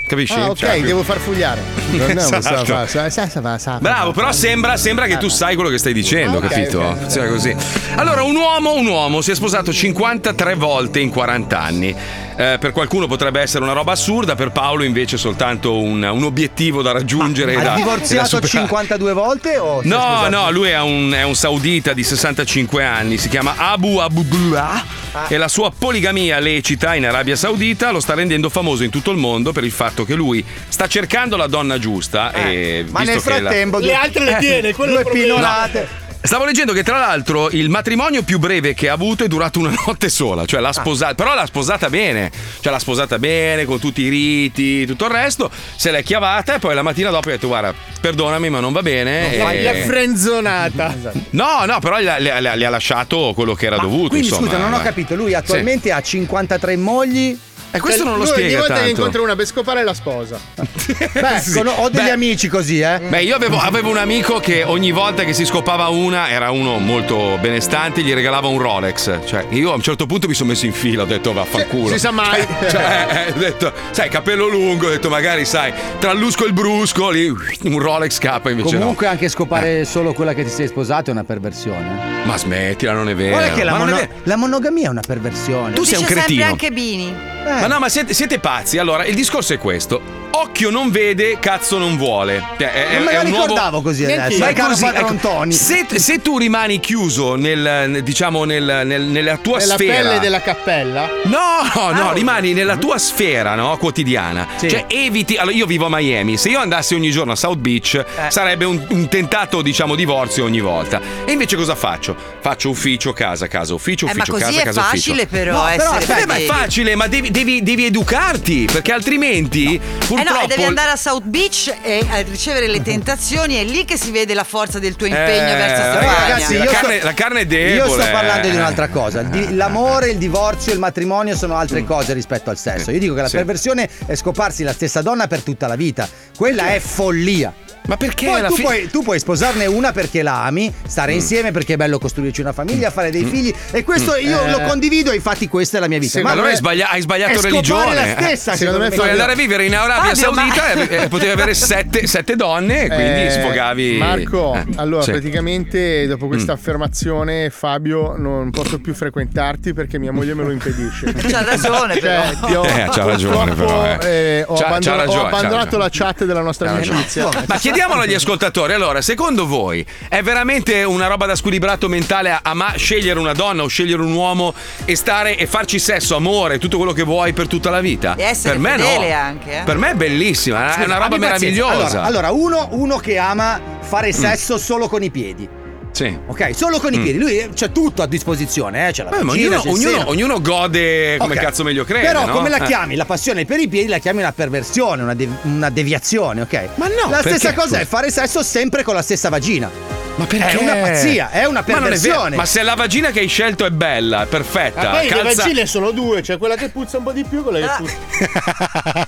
Capisci? Ah, ok, Cioè, devo far fugliare. Esatto. Bravo, però sembra, sembra che tu sai quello che stai dicendo, Ok, capito? ok. Funziona così. Allora, un uomo, un uomo si è sposato 53 volte in 40 anni. Eh, per qualcuno potrebbe essere una roba assurda, per Paolo invece soltanto un, un obiettivo da raggiungere. e da, Ha da divorziato superare. 52 volte o No, no, lui è un, è un saudita di 65 anni, si chiama Abu Abdullah e la sua poligamia lecita in Arabia Saudita lo sta rendendo famoso in tutto il mondo per il fatto che lui sta cercando la donna giusta e Ma visto nel che la- frattempo Le altre le tiene, quello è pinolate. Stavo leggendo che tra l'altro il matrimonio più breve che ha avuto è durato una notte sola, cioè Ah. l'ha sposata, però l'ha sposata bene, cioè l'ha sposata bene con tutti i riti, tutto il resto, se l'è chiavata e poi la mattina dopo ha detto guarda, perdonami ma non va bene. Ma e- l'ha frenzonata. No, no, però le, le- le- le ha lasciato quello che era dovuto. Quindi insomma, scusa, non ho eh. capito. Lui attualmente ha 53 mogli. E questo non lo Lui ogni spiega volta che tanto. incontra una per scopare la sposa. Beh, Sì. cono- ho degli Beh. amici così, eh. Beh, io avevo, avevo un amico che ogni volta che si scopava una, era uno molto benestante, gli regalava un Rolex. Cioè, io a un certo punto mi sono messo in fila, ho detto vaffanculo. Si sa mai. Cioè, eh, ho detto, sai, capello lungo, ho detto magari, sai, tra il lusco e il brusco, lì un Rolex K invece Comunque no. anche scopare solo quella che ti sei sposato è una perversione. Ma smettila, non è vero. Guarda che la, Ma non è mono- vero. la monogamia è una perversione. Tu sei un Dice sempre cretino. anche Bini. Ma no, ma siete, siete pazzi. Allora, il discorso è questo. Occhio non vede, cazzo non vuole. Cioè, è- Non me è la un nuovo- ricordavo così adesso. Ma Ma è caro così, ecco, se, se tu rimani chiuso nel, diciamo nel- nel- nella tua Nella sfera pelle della cappella. No, no, Ah. rimani nella tua sfera, no? Quotidiana. Sì. Cioè, eviti. Allora, io vivo a Miami. Se io andassi ogni giorno a South Beach, Eh. sarebbe un, un tentato, diciamo, divorzio ogni volta. E invece cosa faccio? Faccio ufficio, casa, casa, ufficio, Eh, ma ufficio, così casa, è casa, ufficio. facile però No, però essere Eh, ma è facile, ma devi, devi- devi educarti, perché altrimenti Eh purtroppo. no, e devi andare a South Beach e a ricevere le tentazioni, è lì che si vede la forza del tuo impegno Eh, verso Stefania. ragazzi, la, carne, sto- la carne è debole. Io sto parlando di eh. un'altra cosa. L'amore, il divorzio, il matrimonio sono altre cose rispetto al sesso. Io dico che la Sì. perversione è scoparsi la stessa donna per tutta la vita. Quella è follia. Ma perché Poi tu, fi- puoi, tu puoi sposarne una perché la ami, stare Mm. insieme perché è bello costruirci una famiglia, fare dei figli. E questo io Eh. lo condivido, infatti questa è la mia vita. Sì, ma allora hai, sbaglia- hai sbagliato religione. la stessa, Eh, secondo me. Puoi andare a vivere in Arabia Fabio, ma- Saudita e, e potevi avere sette, sette donne e quindi Eh, sfogavi. Marco, Eh, allora sì. praticamente dopo questa Mm. affermazione, Fabio, non posso più frequentarti perché mia moglie me lo impedisce. C'ha ragione, però. Cioè, ti ho- Eh, c'ha ragione, però, eh. eh, ho, C'ha- abbandon- c'ha ragione, ho abbandonato la chat della nostra amicizia. Ma chiediamolo agli ascoltatori, allora, secondo voi è veramente una roba da squilibrato mentale a, a ma- scegliere una donna o scegliere un uomo e stare e farci sesso, amore, tutto quello che vuoi per tutta la vita? E essere per me no. anche, eh. Per me è bellissima, è Scusa, una roba meravigliosa. Allora, allora, uno, uno che ama fare sesso solo con i piedi. Sì. Ok, solo con i Mm. piedi. Lui c'è tutto a disposizione, eh? C'è la Eh, ma vagina, ognuno, c'è ognuno- ognuno gode come Ok. cazzo meglio crede. Però no? come la Eh. chiami? La passione per i piedi la chiami una perversione, una, de- una deviazione, ok? Ma no, La stessa cosa Scusa. è fare sesso sempre con la stessa vagina. Ma perché? È una pazzia, è una Ma non è perversione. Ma se la vagina che hai scelto è bella, è perfetta, Ma poi le calza- vagine sono due, c'è quella che puzza un po' di più e quella che puzza.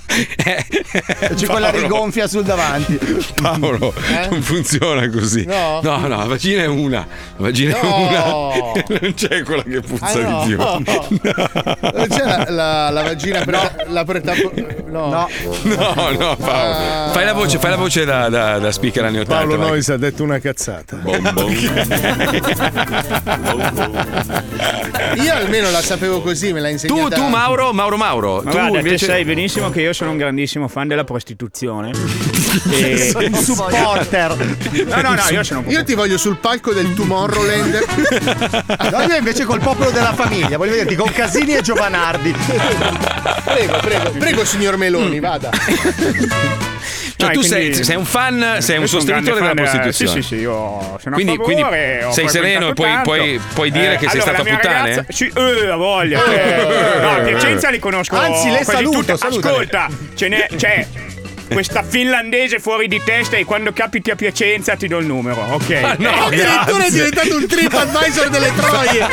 C'è quella Paolo. rigonfia sul davanti. Paolo, Eh? non funziona così. No? no, no, la vagina è una. La vagina è No. una. Non c'è quella che puzza Ah, no. di più. Non c'è la, la- la vagina per la preta- no. No. No, no, Paolo. Fai la voce, fai la voce da, da, da speaker anni 80. Paolo. Nois ha detto una cazzata. Bom, bom. Io almeno la sapevo così, me l'ha Tu, insegnata. tu, Mauro, Mauro, Mauro. Ma tu guarda, invece. sai benissimo che io sono un grandissimo fan della prostituzione. e... Un supporter. No, no, no, io sono Io ti voglio sul palco del Tomorrowland. No, io invece col popolo della famiglia, voglio vederti con Casini e Giovanardi. prego, prego, prego, signor Meloni, Mm. vada. Cioè, No, tu quindi- sei, sei un fan, sei un sostenitore della fan prostituzione. Sì, sì, sì, io sono Quindi- a favore. quindi sei sereno e puoi- puoi- puoi dire che sei allora, stato la mia puttane? ragazza- Sì, eh, a voglia. Eh, no, a Piacenza li conosco. Anzi, le saluto, tutte. salutale. Ascolta, ce n'è, c'è questa finlandese fuori di testa e quando capiti a Piacenza ti do il numero, ok? Ah, no, Eh, Addirittura è diventato un trip advisor delle troie.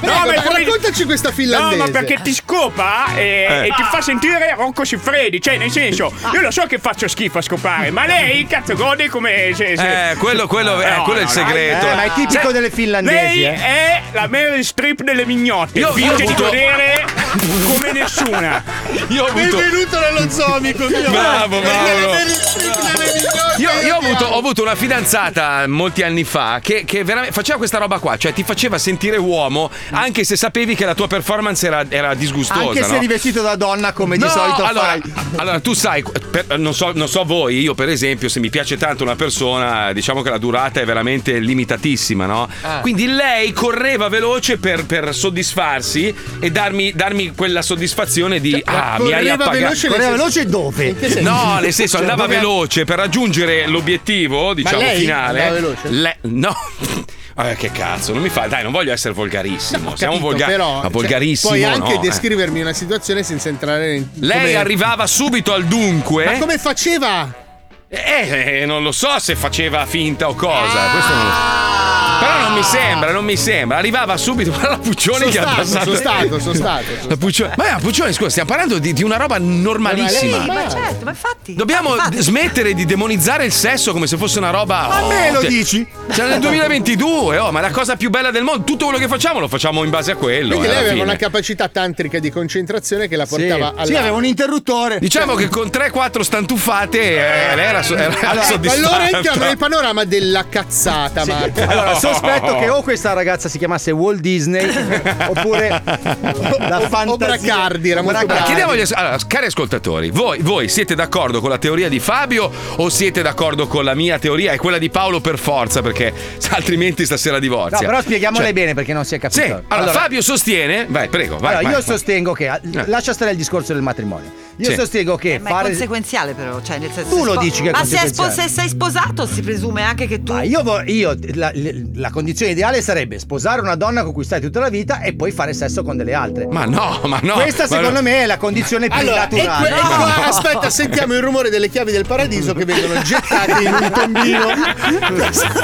Prego, ma ma raccontaci questa finlandese. No, ma perché ti scopa e, Eh. e ti fa sentire Rocco Siffredi. Cioè, nel senso, io lo so che faccio schifo a scopare, ma lei, cazzo, gode come. Se, se- Eh, quello, quello, eh, No, quello è no, il no. segreto. Eh, ma è tipico Se- delle finlandesi, Lei eh. è la Meryl Streep delle mignotte. Io- io Finge di avuto- godere come nessuna. Io ho avuto. Benvenuto nello mio. Bravo, migliori Io, io ho, avuto, ho avuto una fidanzata molti anni fa che, che veramente faceva questa roba qua, cioè ti faceva sentire uomo anche se sapevi che la tua performance era, era disgustosa. Anche se no? rivestito da donna come di No, solito allora, fai. allora, tu sai, per- non, so, non so voi, io per esempio, se mi piace tanto una persona, diciamo che la durata è veramente limitatissima, no? Ah. Quindi lei correva veloce per, per soddisfarsi e darmi, darmi quella soddisfazione di ah, mi hai correva appagato. veloce, Correva veloce dove? No, nel senso Cioè, andava dove- veloce per raggiungere l'obiettivo, diciamo, lei finale. andava veloce? Le- no. Vabbè, che cazzo, non mi fa. Dai, non voglio essere volgarissimo. Siamo Capito, volgari. però, ma cioè, volgarissimo. puoi anche no, eh. descrivermi una situazione senza entrare in. Lei come- arrivava subito al dunque. Ma come faceva? Eh, eh, non lo so se faceva finta o cosa. Ah. Questo non lo Però non mi sembra, non mi sembra. Arrivava subito. Ma la Puccioni Sono che ha stato, passato. sono stato, sono stato. La Puccioni. Ma la Puccioni, scusa, stiamo parlando di, di una roba normalissima. Sì, ma certo, ma infatti. Dobbiamo infatti. smettere di demonizzare il sesso come se fosse una roba. A me lo cioè- dici? Siamo nel 2022, oh, ma la cosa più bella del mondo, tutto quello che facciamo lo facciamo in base a quello. Quindi eh, lei aveva fine. una capacità tantrica di concentrazione che la portava alla. Sì, aveva un interruttore. Diciamo che con 3-4 stantuffate eh, lei era, so- era Allora, soddisfatta. allora entriamo nel panorama della cazzata, Marco. Allora, sospetto che o questa ragazza si chiamasse Walt Disney oppure la fantasia. o Bracardi, era molto Allora, chiediamo agli allora, cari ascoltatori, voi, voi siete d'accordo con la teoria di Fabio o siete d'accordo con la mia teoria e quella di Paolo per forza? Perché altrimenti stasera No, divorzia. però spieghiamole Cioè- bene perché non si è capito. Sì, allora, Fabio sostiene. Vai, prego, vai. allora, vai, io vai. sostengo che. Eh. Lascia stare il discorso del matrimonio. Io Sì. sostengo che Eh, ma è fare. conseguenziale però, cioè nel senso Tu lo spo- dici che è Ma se, è conseguenziale. spo- se sei sposato si presume anche che tu Ma io, vo- io la, la condizione ideale sarebbe sposare una donna con cui stai tutta la vita e poi fare sesso con delle altre. Ma no, ma no. Questa ma secondo no. me è la condizione più Allora, e que- naturale. e qua- aspetta, sentiamo il rumore delle chiavi del paradiso che vengono gettate in un tombino.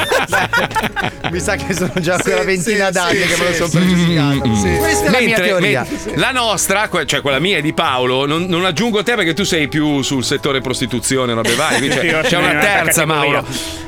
Mi sa che sono già Sì, quella ventina sì, d'anni sì, che me lo sono sì. pregiudicato. Sì. Questa è la mia teoria. men- la nostra, cioè quella mia e di Paolo, non, non aggiungo te perché tu sei più sul settore prostituzione, robe varie, quindi c'è, c'è una terza. Mauro.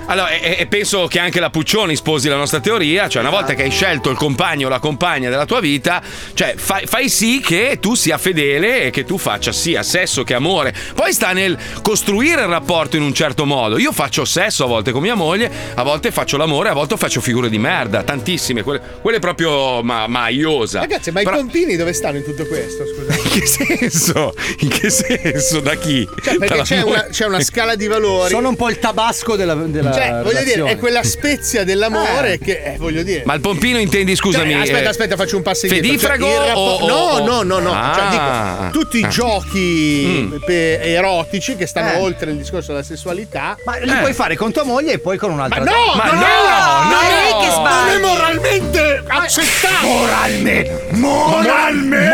Allora, e, e penso che anche la Puccioni sposi la nostra teoria, cioè una volta che hai scelto il compagno o la compagna della tua vita, cioè fai, fai sì che tu sia fedele e che tu faccia sia sesso che amore. Poi sta nel costruire il rapporto in un certo modo. Io faccio sesso a volte con mia moglie, a volte faccio l'amore, a volte faccio figure di merda, tantissime, quelle, quelle proprio ma, maiosa. Ragazzi, ma Però- i pompini dove stanno in tutto questo? Scusate. in che senso? In che senso? Da chi? Cioè, perché c'è una, c'è una scala di valori. Sono un po' il tabasco della, della Cioè, voglio dire, è quella spezia dell'amore che, eh, voglio dire. Ma il pompino intendi, scusami. Cioè, aspetta, eh, aspetta, faccio un passo indietro. Fedifrago Cioè, rappo- o- o- No, no, no, no. Ah. Cioè, dico, tutti i Ah. giochi Mm. pe- erotici che stanno Eh. oltre il discorso della sessualità. Ma li Eh. puoi fare con tua moglie e poi con un'altra Ma no, ma no, non è che sbagli. Non è moralmente accettato. Moralmente. Moralmente!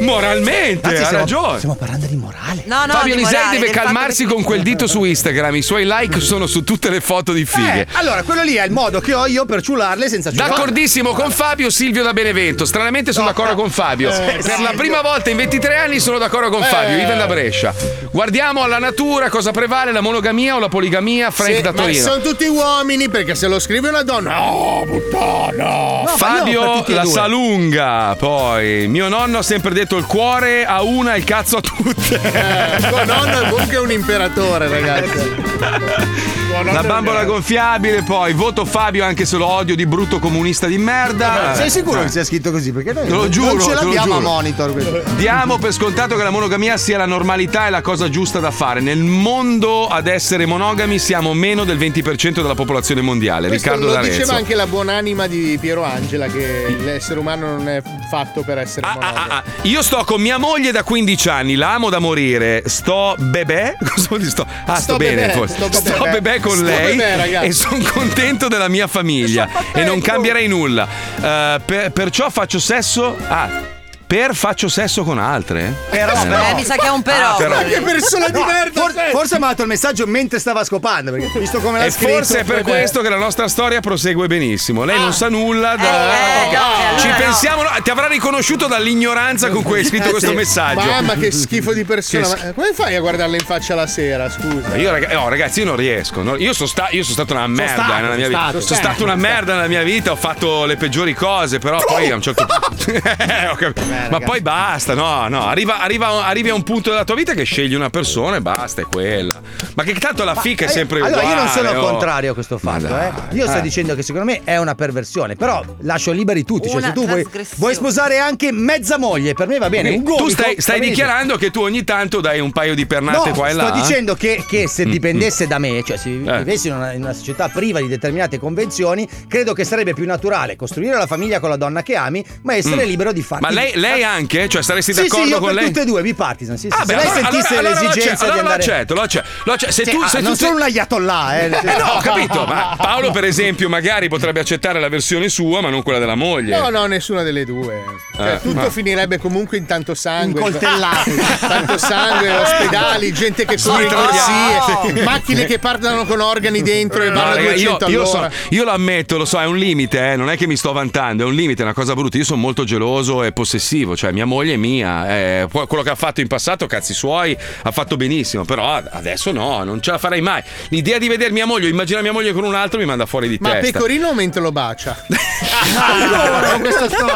Moralmente! Anzi, ha stiamo- ragione. Stiamo parlando di morale. No, no, Fabio Lisei morale, deve calmarsi che- con quel dito su Instagram. I suoi like sono su tutte le foto di fighe. Eh, allora, quello lì è il modo che ho io per ciularle senza ciularle. D'accordissimo con Fabio, Silvio da Benevento. Stranamente sono d'accordo con Fabio. Eh, per la Silvio. prima volta in 23 anni sono d'accordo con Fabio. Eh. Vive da Brescia. Guardiamo alla natura, cosa prevale, la monogamia o la poligamia? Frank Sì, da ma Torino. sono tutti uomini perché se lo scrive una donna. No, puttana. No, Fabio la. Salunga, poi mio nonno ha sempre detto il cuore a una e il cazzo a tutte. Eh, tuo nonno è comunque un imperatore, ragazzi. Tuo nonno La bambola gonfiabile, poi voto Fabio anche se lo odio di brutto comunista di merda. Sei sicuro che sia scritto così? Perché noi Te lo giuro, non ce l'abbiamo a monitor. questo. Diamo per scontato che la monogamia sia la normalità e la cosa giusta da fare. Nel mondo ad essere monogami siamo meno del 20% della popolazione mondiale. Questo Riccardo lo D'Arezzo. diceva anche la buonanima di Piero Angela che l'essere umano non è fatto per essere monogamo. Ah, io sto con mia moglie da 15 anni, la amo da morire. Sto bebè? Cosa vuol dire sto? Ah, sto, Sto bene. bebè, forse. sto Sto, bebè. bebè con Sto lei ragazzi. e sono contento della mia famiglia e non cambierei nulla. Eh, per- perciò faccio sesso. Ah. Per faccio sesso con altre? Però, Eh, però. Eh, mi sa che è un però. Ah, però. Ma che persona di No, merda for- forse mi ha dato il messaggio mentre stava scopando. Perché visto come l'ha E scritto. forse è per bebè. questo che la nostra storia prosegue benissimo. Lei non sa nulla. da- Eh, Ok. no, allora Ci no. pensiamo, no, ti avrà riconosciuto dall'ignoranza con cui hai scritto Eh, questo sì. messaggio. Mamma che schifo di persona. Sch- come fai a guardarla in faccia la sera, scusa? Io, raga- no, ragazzi, io non riesco. no. Io, sono sta- io sono stato una merda stato, nella mia vita. stato, sono stato una merda nella mia vita. Ho fatto le peggiori cose, però poi a un certo punto. Eh, ho capito. Ma poi basta, no, no. Arriva, arriva- arrivi a un punto della tua vita che scegli una persona e basta, è quella. Ma che tanto la fica è sempre allora, uguale. io non sono oh. contrario a questo fatto. Eh. Io sto eh. dicendo che secondo me è una perversione. Però lascio liberi tutti. Cioè, Una se tu vuoi, vuoi sposare anche mezza moglie, per me va bene. Un tu gomito, stai, va stai benissimo. dichiarando che tu ogni tanto dai un paio di pernate No, qua e là. sto dicendo che, che se Mm, dipendesse da me, cioè se Eh. vivessi in una, in una società priva di determinate convenzioni, credo che sarebbe più naturale costruire la famiglia con la donna che ami, ma essere Mm. libero di farti. Ma lei, lei anche? Cioè saresti Sì, d'accordo sì, io con per lei? tutte e due, bipartisan. Sì, sì. Ah, se beh, lei allora- sentisse allora- allora lo l'esigenza accetto, di allora andare. lo accetto, lo accetto, lo accetto. Se Sì, tu, ah, se non tu sono un ayatollah, eh. Eh no, ho capito, ma Paolo per esempio magari potrebbe accettare la versione sua ma non quella della moglie. No, no, nessuna delle due. Cioè, Eh, tutto ma- finirebbe comunque in tanto sangue. Incoltellati. tanto sangue, ospedali, gente che corre in corsie, macchine che parlano con organi dentro e No, vanno a raga, 200 io, all'ora. io lo ammetto, lo so, è un limite, eh, non è che mi sto vantando, è un limite, è una cosa brutta. Io sono molto geloso e possessivo, cioè mia moglie è mia, eh, quello che ha fatto in passato, cazzi suoi, ha fatto benissimo, però adesso no, non ce la farei mai. L'idea di vedere mia moglie, immagina mia moglie con un altro mi manda fuori di Ma testa. Pecorino aumenta lo bacia. Allora, questo sto-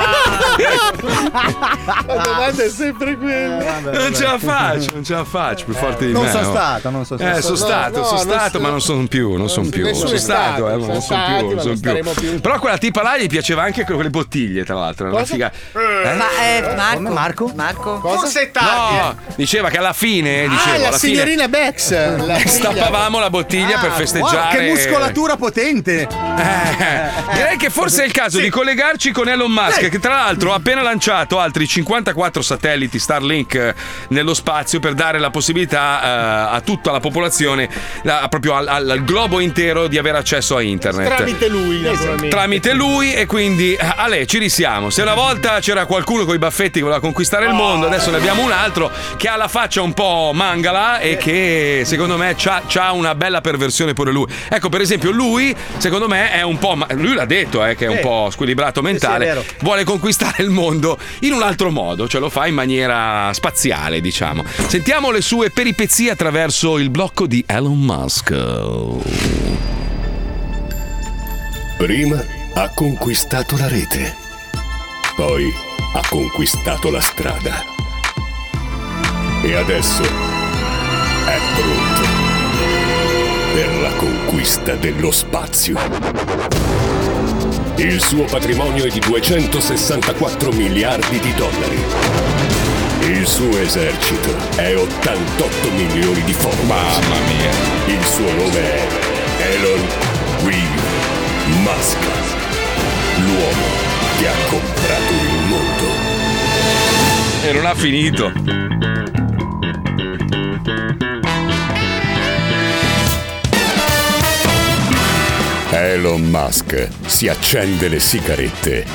La domanda è sempre quella. non ce la faccio, non ce la faccio, più forte di Non me. sono stato, non sono Eh, stato. no, sono non stato, so- ma non sono più, non sono più. Sono è stato, eh, ma sono non sono più, ma non sono più. Però quella tipa là gli piaceva anche quelle bottiglie, tra l'altro, era una figa. Ma eh, Marco, Come Marco? Marco? Cosa? No, diceva che alla fine, dicevo, Ah, la alla fine signorina Bex. la figlia. stappavamo la bottiglia per Ah, festeggiare. wow, che muscolatura potente! Eh, direi che forse è il caso di collegarci con Elon Musk, che tra l'altro ha appena lanciato altri 54 satelliti Starlink eh, nello spazio per dare la possibilità eh, a tutta la popolazione, la- proprio al, al- al globo intero, di avere accesso a internet. Tramite lui, naturalmente. Tramite lui e quindi eh, Ale ci risiamo. Se una volta c'era qualcuno con i baffetti che voleva conquistare il mondo, adesso ne abbiamo un altro che ha la faccia un po' mangala e che secondo me c'ha, c'ha una bella perversione pure lui. Ecco, per esempio, lui secondo me è un po'. ma- Lui l'ha detto, eh, che è un po' squilibrato mentale. vuole conquistare il mondo in un altro modo, cioè lo fa in maniera spaziale, diciamo. Sentiamo le sue peripezie attraverso il blocco di Elon Musk. Prima ha conquistato la rete, poi ha conquistato la strada. E adesso è pronto per la conquista dello spazio. Il suo patrimonio è di 264 miliardi di dollari. Il suo esercito è 88 milioni di followers. Mamma mia. Il suo nome è Elon Reeve Musk. L'uomo che ha comprato il. E non ha finito. Elon Musk si accende le sigarette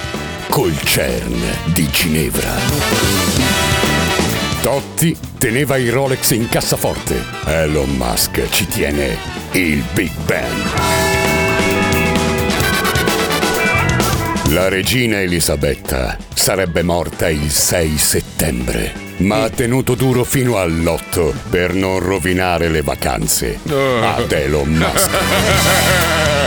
col CERN di Ginevra. Totti teneva i Rolex in cassaforte. Elon Musk ci tiene il Big Bang. La regina Elisabetta sarebbe morta il 6 settembre, ma ha tenuto duro fino all'8 per non rovinare le vacanze ad Elon Musk.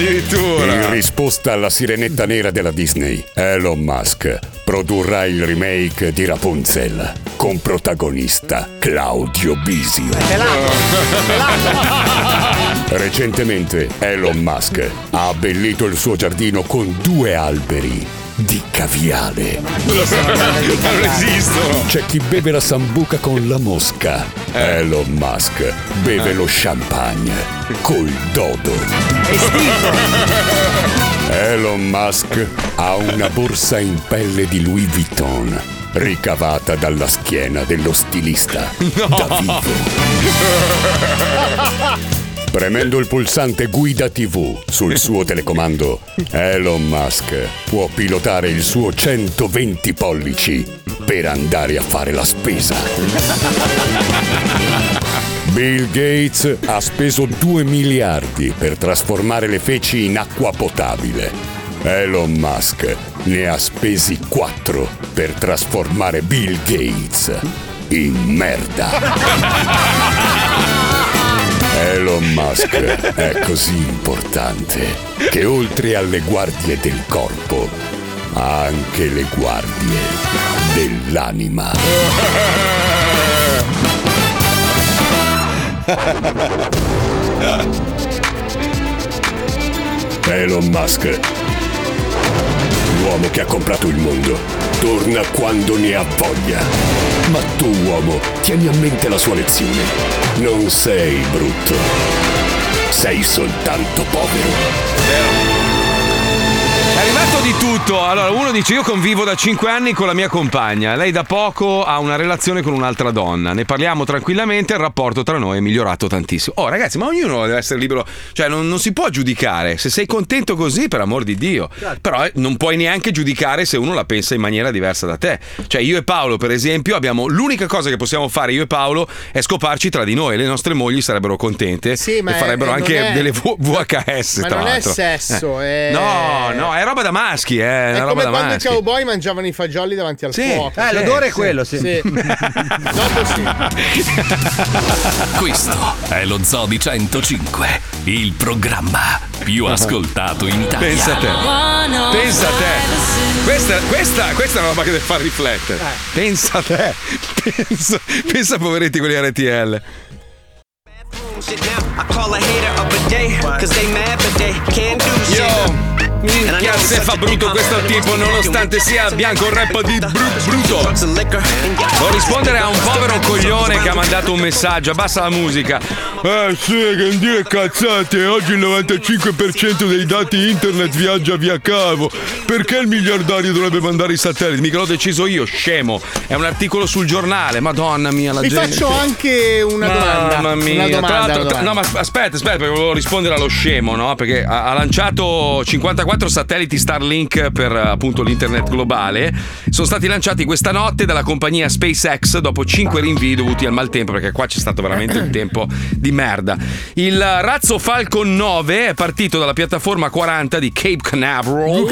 Addirittura. In risposta alla sirenetta nera della Disney, Elon Musk produrrà il remake di Rapunzel con protagonista Claudio Bisio. Recentemente Elon Musk ha abbellito il suo giardino con due alberi di caviale. Non esistono. C'è chi beve la sambuca con la mosca. Elon Musk beve lo champagne col dodo. Elon Musk ha una borsa in pelle di Louis Vuitton ricavata dalla schiena dello stilista da vivo. Premendo il pulsante Guida TV sul suo telecomando, Elon Musk può pilotare il suo 120 pollici per andare a fare la spesa. Bill Gates ha speso 2 miliardi per trasformare le feci in acqua potabile. Elon Musk ne ha spesi 4 per trasformare Bill Gates in merda. Elon Musk è così importante che oltre alle guardie del corpo anche le guardie dell'anima. Elon Musk, l'uomo che ha comprato il mondo, torna quando ne ha voglia. Ma tu, uomo, tieni a mente la sua lezione. Non sei brutto, sei soltanto povero. È arrivato di tutto. Allora, uno dice: Io convivo da 5 anni con la mia compagna. Lei da poco ha una relazione con un'altra donna. Ne parliamo tranquillamente. Il rapporto tra noi è migliorato tantissimo. Oh, ragazzi, ma ognuno deve essere libero. Cioè, non, non si può giudicare. Se sei contento così, per amor di Dio. Però eh, non puoi neanche giudicare se uno la pensa in maniera diversa da te. Cioè, io e Paolo, per esempio, abbiamo l'unica cosa che possiamo fare io e Paolo è scoparci tra di noi. Le nostre mogli sarebbero contente ma e è- farebbero eh, non anche è- delle V- VHS. Ma tra non è l'altro. sesso, Eh. è- No, no, è roba da maschi, eh. È, una roba come da quando i cowboy mangiavano i fagioli davanti al Sì. fuoco. Eh, l'odore è quello, sì. Dopo sì. Questo è lo Zoo di 105, il programma più ascoltato in Italia. Pensa a te. Pensa a te. Questa, questa, questa è una roba che deve far riflettere. Pensa a te. Pensa, pensa a poveretti quelli RTL. I Minchia, se fa brutto questo tipo, nonostante sia bianco un rap di bru- brutto. Devo rispondere a un povero coglione che ha mandato un messaggio. Abbassa la musica. Eh sì, che non dire cazzate. Oggi il 95% dei dati internet viaggia via cavo. Perché il miliardario dovrebbe mandare i satelliti? Mica l'ho deciso io, scemo. È un articolo sul giornale. Madonna mia, la Vi gente. faccio anche una domanda. Mamma mia. Una Tra domanda, l'altro- una tra- domanda. no, ma aspetta, aspetta, perché volevo rispondere allo scemo, no? Perché ha, ha lanciato 54 satelliti Starlink per appunto l'internet globale. Sono stati lanciati questa notte dalla compagnia SpaceX dopo 5 rinvii dovuti al maltempo, perché qua c'è stato veramente un tempo di merda. Il razzo Falcon 9 è partito dalla piattaforma 40 di Cape Canaveral.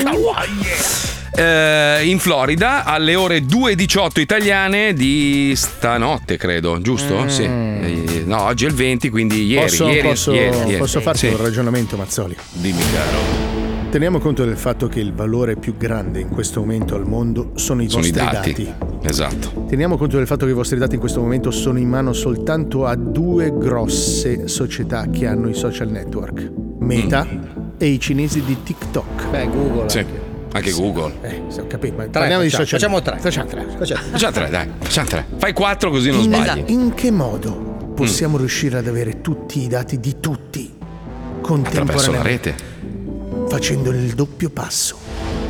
eh, in Florida alle ore 2.18 italiane di stanotte, credo, giusto? Mm. Sì. Eh, No, oggi è il 20, quindi ieri. posso, ieri, posso- ieri, ieri. posso farti Sì. un ragionamento, Mazzoli? Dimmi, caro. Teniamo conto del fatto che il valore più grande in questo momento al mondo sono i Sono i vostri dati. Esatto. Teniamo conto del fatto che i vostri dati in questo momento sono in mano soltanto a due grosse società che hanno i social network, Meta e i cinesi di TikTok. Beh, Google. Sì. Anche Google. Eh, ho capito, ma Tre, parliamo di facciamo- social facciamo tre. Facciamo tre. Facciamo tre, dai, facciamo tre. Fai quattro così non In, sbagli. in che modo possiamo riuscire ad avere tutti i dati di tutti Attraverso la contemporaneamente? rete. Facendo il doppio passo.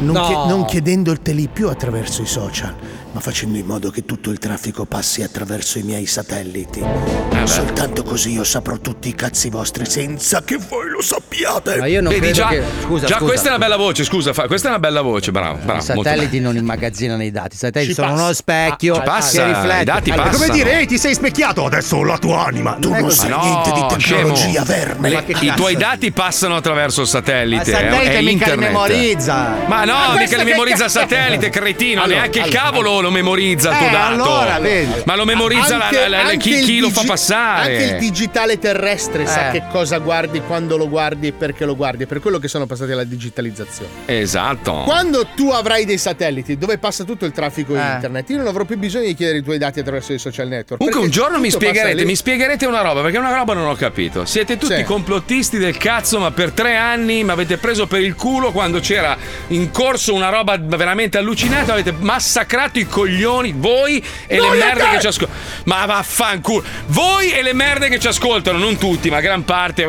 Non, No. chie- non chiedendoteli più attraverso i social, ma facendo in modo che tutto il traffico passi attraverso i miei satelliti. beh. Soltanto così io saprò tutti i cazzi vostri senza che voi lo sappiate. Ma io non Vedi, credo già, che. Scusa, già scusa. questa è una bella voce, scusa, fa- questa è una bella voce, bravo, bravo. I molto satelliti non immagazzinano i dati, i satelliti Ci sono passa. uno specchio Ci passa, che riflette. i dati Allora, come dire, ehi, ti sei specchiato, adesso ho la tua anima. Tu non sai Ma niente di no, tecnologia, scemo. verme. Le- I tuoi dati passano attraverso il satellite. Ma il satellite è, è mica li internet. memorizza. Ma no, Ma mica li memorizza il satellite, cretino. Neanche il cavolo lo memorizza il tuo Eh, dato. allora, vedi. Ma lo memorizza la- Anche- la- la- anche chi, chi lo fa passare. Anche il digitale terrestre sa Eh. che cosa guardi, quando lo guardi e perché lo guardi. È per quello che sono passati alla digitalizzazione. Esatto. Quando tu avrai dei satelliti dove passa tutto il traffico Eh. internet, io non avrò più bisogno di chiedere i tuoi dati attraverso i social network. Comunque un giorno mi spiegherete, mi spiegherete una roba, perché una roba non ho capito. Siete tutti Sì. complottisti del cazzo, ma per tre anni mi avete preso per il culo quando c'era in corso una roba veramente allucinante. Avete massacrato i coglioni, voi e Non le merde che ci ascoltano. Ma vaffanculo. Voi e le merde che ci ascoltano, non tutti, ma gran parte.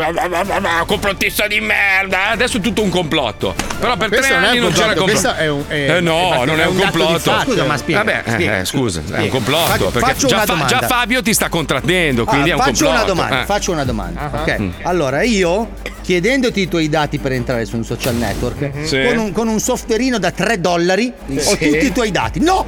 Complottista di merda. Adesso è tutto un complotto. Però per Questo tre non anni un non c'era complotto, è un- è- eh no, è- non è, un un complotto. Scusa, ma spiega, Vabbè, eh, spiega, eh, scusa, è un spiega. complotto. Faccio- perché già, Fa- già. Fabio ti sta contraddendo, quindi Ah, è un faccio complotto. una domanda, Eh. faccio una domanda. Ok. Mm. Allora, io chiedendoti i tuoi dati per entrare su un social network Sì. con, un, con un softwareino da 3 dollari ho Sì. tutti i tuoi dati. No!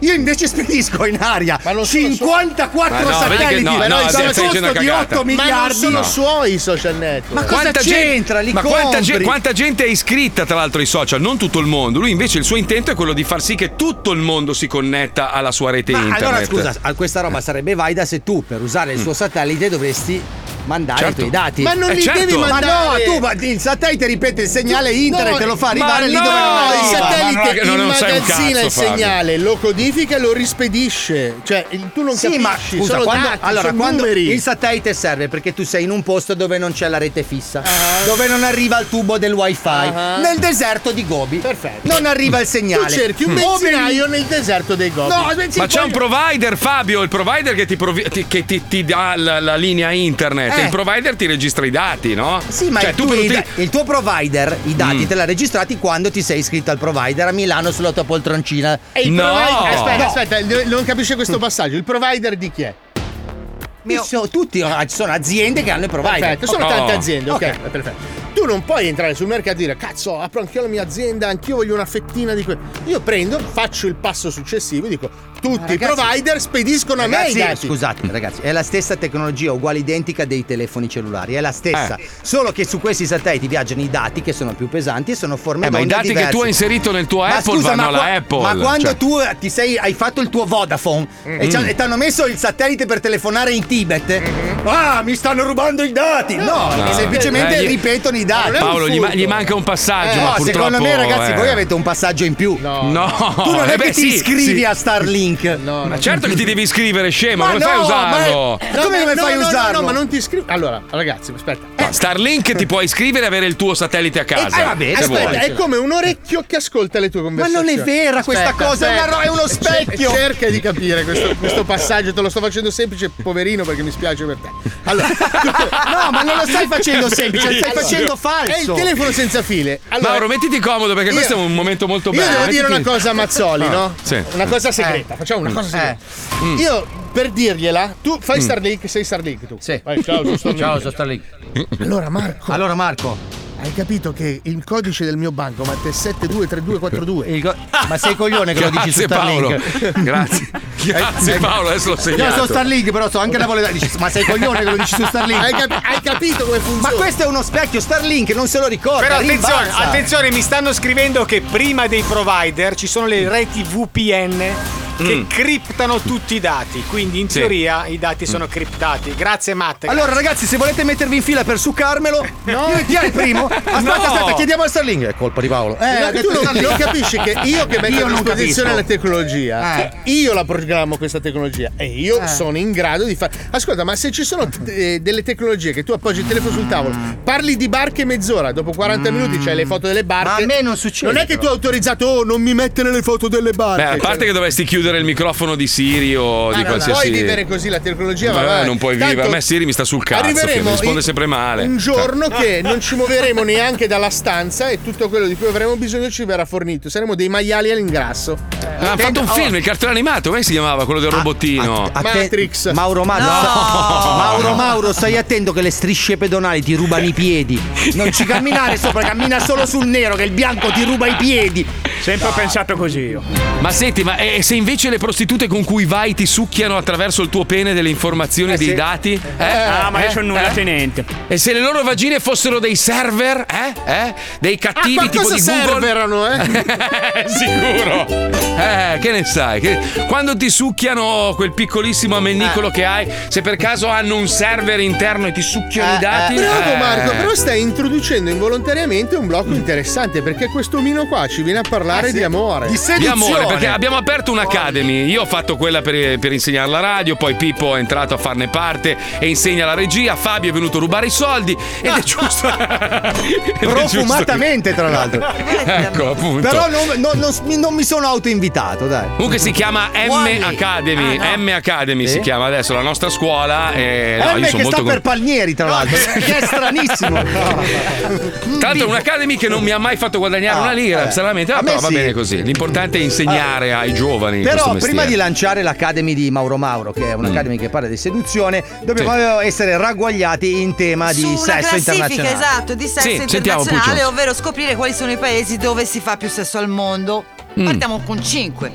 Io invece spedisco in aria 54 Ma no, vedi che satelliti no, no, un stai costo facendo di cagata. 8 Ma non miliardi. sono No. suoi i social network. Ma cosa c'entra? Li ma quanta, compri? gen- quanta gente è iscritta tra l'altro ai social? Non tutto il mondo. Lui invece il suo intento è quello di far sì che tutto il mondo si connetta alla sua rete Ma internet. allora scusa, a questa roba sarebbe valida se tu per usare il Mm. suo satellite dovresti mandare Certo. i tuoi dati. Ma non Eh, li certo. devi Ma mandare. no, tu ma il satellite ripete il segnale internet No, e lo fa ma arrivare lì no, dove non il satellite non- non immagazzina cazzo, il Fabio. segnale, lo codifica e lo rispedisce. Cioè, tu non Sì, capisci, ma scusa, sono quando, dati, allora, sono quando numeri. il satellite serve perché tu sei in un posto dove non c'è la rete fissa, dove non arriva il tubo del wifi, Ah. nel deserto di Gobi. Perfetto. Non arriva il segnale. Tu cerchi un benzinaio nel deserto dei Gobi. No, Ma c'è un provider, Fabio, il provider che ti, provi- ti- che ti- ti dà la, la linea internet. Eh. Il provider ti registra i dati, no? Sì, ma Cioè, il, tu il, utili- il tuo provider, i dati Mm. te l'ha registrati quando ti sei iscritto al provider a Milano sulla tua poltroncina. E il No! provider- aspetta, No. aspetta, non capisce questo passaggio. Il provider di chi è? Ci sono, tutti, ah, ci sono aziende che hanno i provider. Perfetto, sono Oh. tante aziende, ok, Ok. perfetto. Tu non puoi entrare sul mercato e dire cazzo, apro anch'io la mia azienda, anch'io voglio una fettina di quello. Io prendo, faccio il passo successivo e dico tutti i ragazzi- provider spediscono a me i Ragazzi, dati. scusate, ragazzi, è la stessa tecnologia uguale identica dei telefoni cellulari, è la stessa. Eh. Solo che su questi satelliti viaggiano i dati che sono più pesanti e sono forme Eh, ma i dati che diverse. tu hai inserito nel tuo Ma Apple scusa, vanno ma alla qua- Apple. Ma quando cioè. tu ti sei, hai fatto il tuo Vodafone e Mm. e ti hanno messo il satellite per telefonare in Tibet, Mm-hmm. ah, mi stanno rubando i dati! No, No. semplicemente Eh, ripetono i dati. Paolo, gli, ma- gli manca un passaggio, Eh, ma no, purtroppo. secondo me, ragazzi, eh. voi avete un passaggio in più. No, No, Tu non è eh che beh, ti sì, iscrivi sì. a Starlink. Ma certo che ti devi iscrivere, scemo, Ma come fai a no, usarlo? ma- Come come no, fai a no, no, usarlo? No, ma non ti iscrivi. Allora, ragazzi, aspetta. No, Starlink ti può iscrivere e avere il tuo satellite a casa. eh, va bene, se Aspetta, è come un orecchio che ascolta le tue Ma conversazioni. non è vera questa cosa, è ro- è uno specchio. Cerca di capire questo, questo passaggio, te lo sto facendo semplice, poverino, perché mi spiace per te. Allora, No, ma non lo stai facendo semplice, stai Allora, facendo falso. È il telefono senza file. Allora, Mauro, mettiti comodo perché io- questo è un momento molto Io bello. devo dire Mettiti- una cosa a Mazzoli, Ah, no? sì. Una cosa segreta. Facciamo una cosa segreta. Io per dirgliela, tu fai Mm. Starlink, sei Starlink tu. Sì. Vai, ciao, sono Starlink. Ciao, sono Starlink. Allora Marco, Allora Marco, hai capito che il codice del mio bancomat è 723242. il co- ma sei coglione che lo dici su Grazie Paolo. Starlink? Grazie. Grazie Paolo, adesso l'ho Io segnato. sono Starlink, però so anche la voleta. Dici, ma sei coglione che lo dici su Starlink? Hai, capi- hai capito come Ma funziona? questo è uno specchio Starlink, non se lo ricorda. Però attenzione, rimbalza. attenzione, mi stanno scrivendo che prima dei provider ci sono le reti VPN che Mm. criptano tutti i dati. Quindi in Sì. teoria i dati sono criptati. Grazie Matt. Allora ragazzi, se volete mettervi in fila per succarmelo, No. io- chi è il primo? Aspetta, No. aspetta, chiediamo a Starlink. È colpa di Paolo. Eh, detto tu non, non capisci che io che metto Io a disposizione la tecnologia, Eh. io la programmo questa tecnologia e io Eh. sono in grado di fare. Ascolta, ma se ci sono t- eh, delle tecnologie che tu appoggi il telefono sul tavolo, parli di barche mezz'ora, dopo 40 minuti c'hai le foto delle barche. Ma a me non succede, Non è che tu hai autorizzato, oh, non mi mettere le foto delle barche. Beh, a parte Cioè, che dovresti chiudere il microfono di Siri o ah, di non qualsiasi. puoi vivere così la tecnologia, va Eh, non puoi Tanto vivere. A me Siri mi sta sul cazzo. Che mi risponde in- sempre male. Un giorno Cioè. che non ci muoveremo neanche dalla stanza e tutto quello di cui avremo bisogno ci verrà fornito. Saremo dei maiali all'ingrasso. Ah, hanno fatto un film, il cartone animato, come si chiamava? Quello del robottino. Atte- Matrix. Mauro Mauro. Mauro Mauro, stai attento che le strisce pedonali ti rubano i piedi. Non ci camminare sopra, cammina solo sul nero che il bianco ti ruba i piedi. Sempre ho pensato così io. Ma senti, ma e se invece le prostitute con cui vai ti succhiano attraverso il tuo pene delle informazioni e dei dati? Eh? Ah, ma io Eh? sono nulla Eh? tenente. E se le loro vagine fossero dei server? Eh? Eh? Dei cattivi Ah, tipo di Google? serverano, eh? Sicuro. Eh, che ne sai? Che- Quando ti succhiano quel piccolissimo amennicolo Eh. che hai, se per caso hanno un server interno e ti succhiano i dati. Bravo eh. Marco, però stai introducendo involontariamente un blocco interessante perché questo omino qua ci viene a parlare di amore. Di amore, perché abbiamo aperto un'academy. Io ho fatto quella per, per insegnare la radio, poi Pippo è entrato a farne parte e insegna la regia. Fabio è venuto a rubare i soldi ed è giusto. Profumatamente, tra l'altro. Ecco, appunto. Però non, non- non- non mi sono autoinvitato, dai. Comunque si chiama M. Academy. Ah, no. M Academy Sì? si chiama adesso la nostra scuola. E, no, Eh, io sono che molto sta con- per Palmieri, tra l'altro. che è stranissimo. Tra l'altro è un'academy che non mi ha mai fatto guadagnare Ah, una lira, vabbè. stranamente, A però me va sì. bene così. L'importante è insegnare ai giovani. Però prima di lanciare l'Academy di Mauro Mauro, che è un'Academy che parla di seduzione, dobbiamo essere ragguagliati in tema di Su sesso classifica internazionale. esatto di sesso Sì, internazionale, ovvero scoprire quali sono i paesi dove si fa più sesso al mondo. Mm. Partiamo con 5.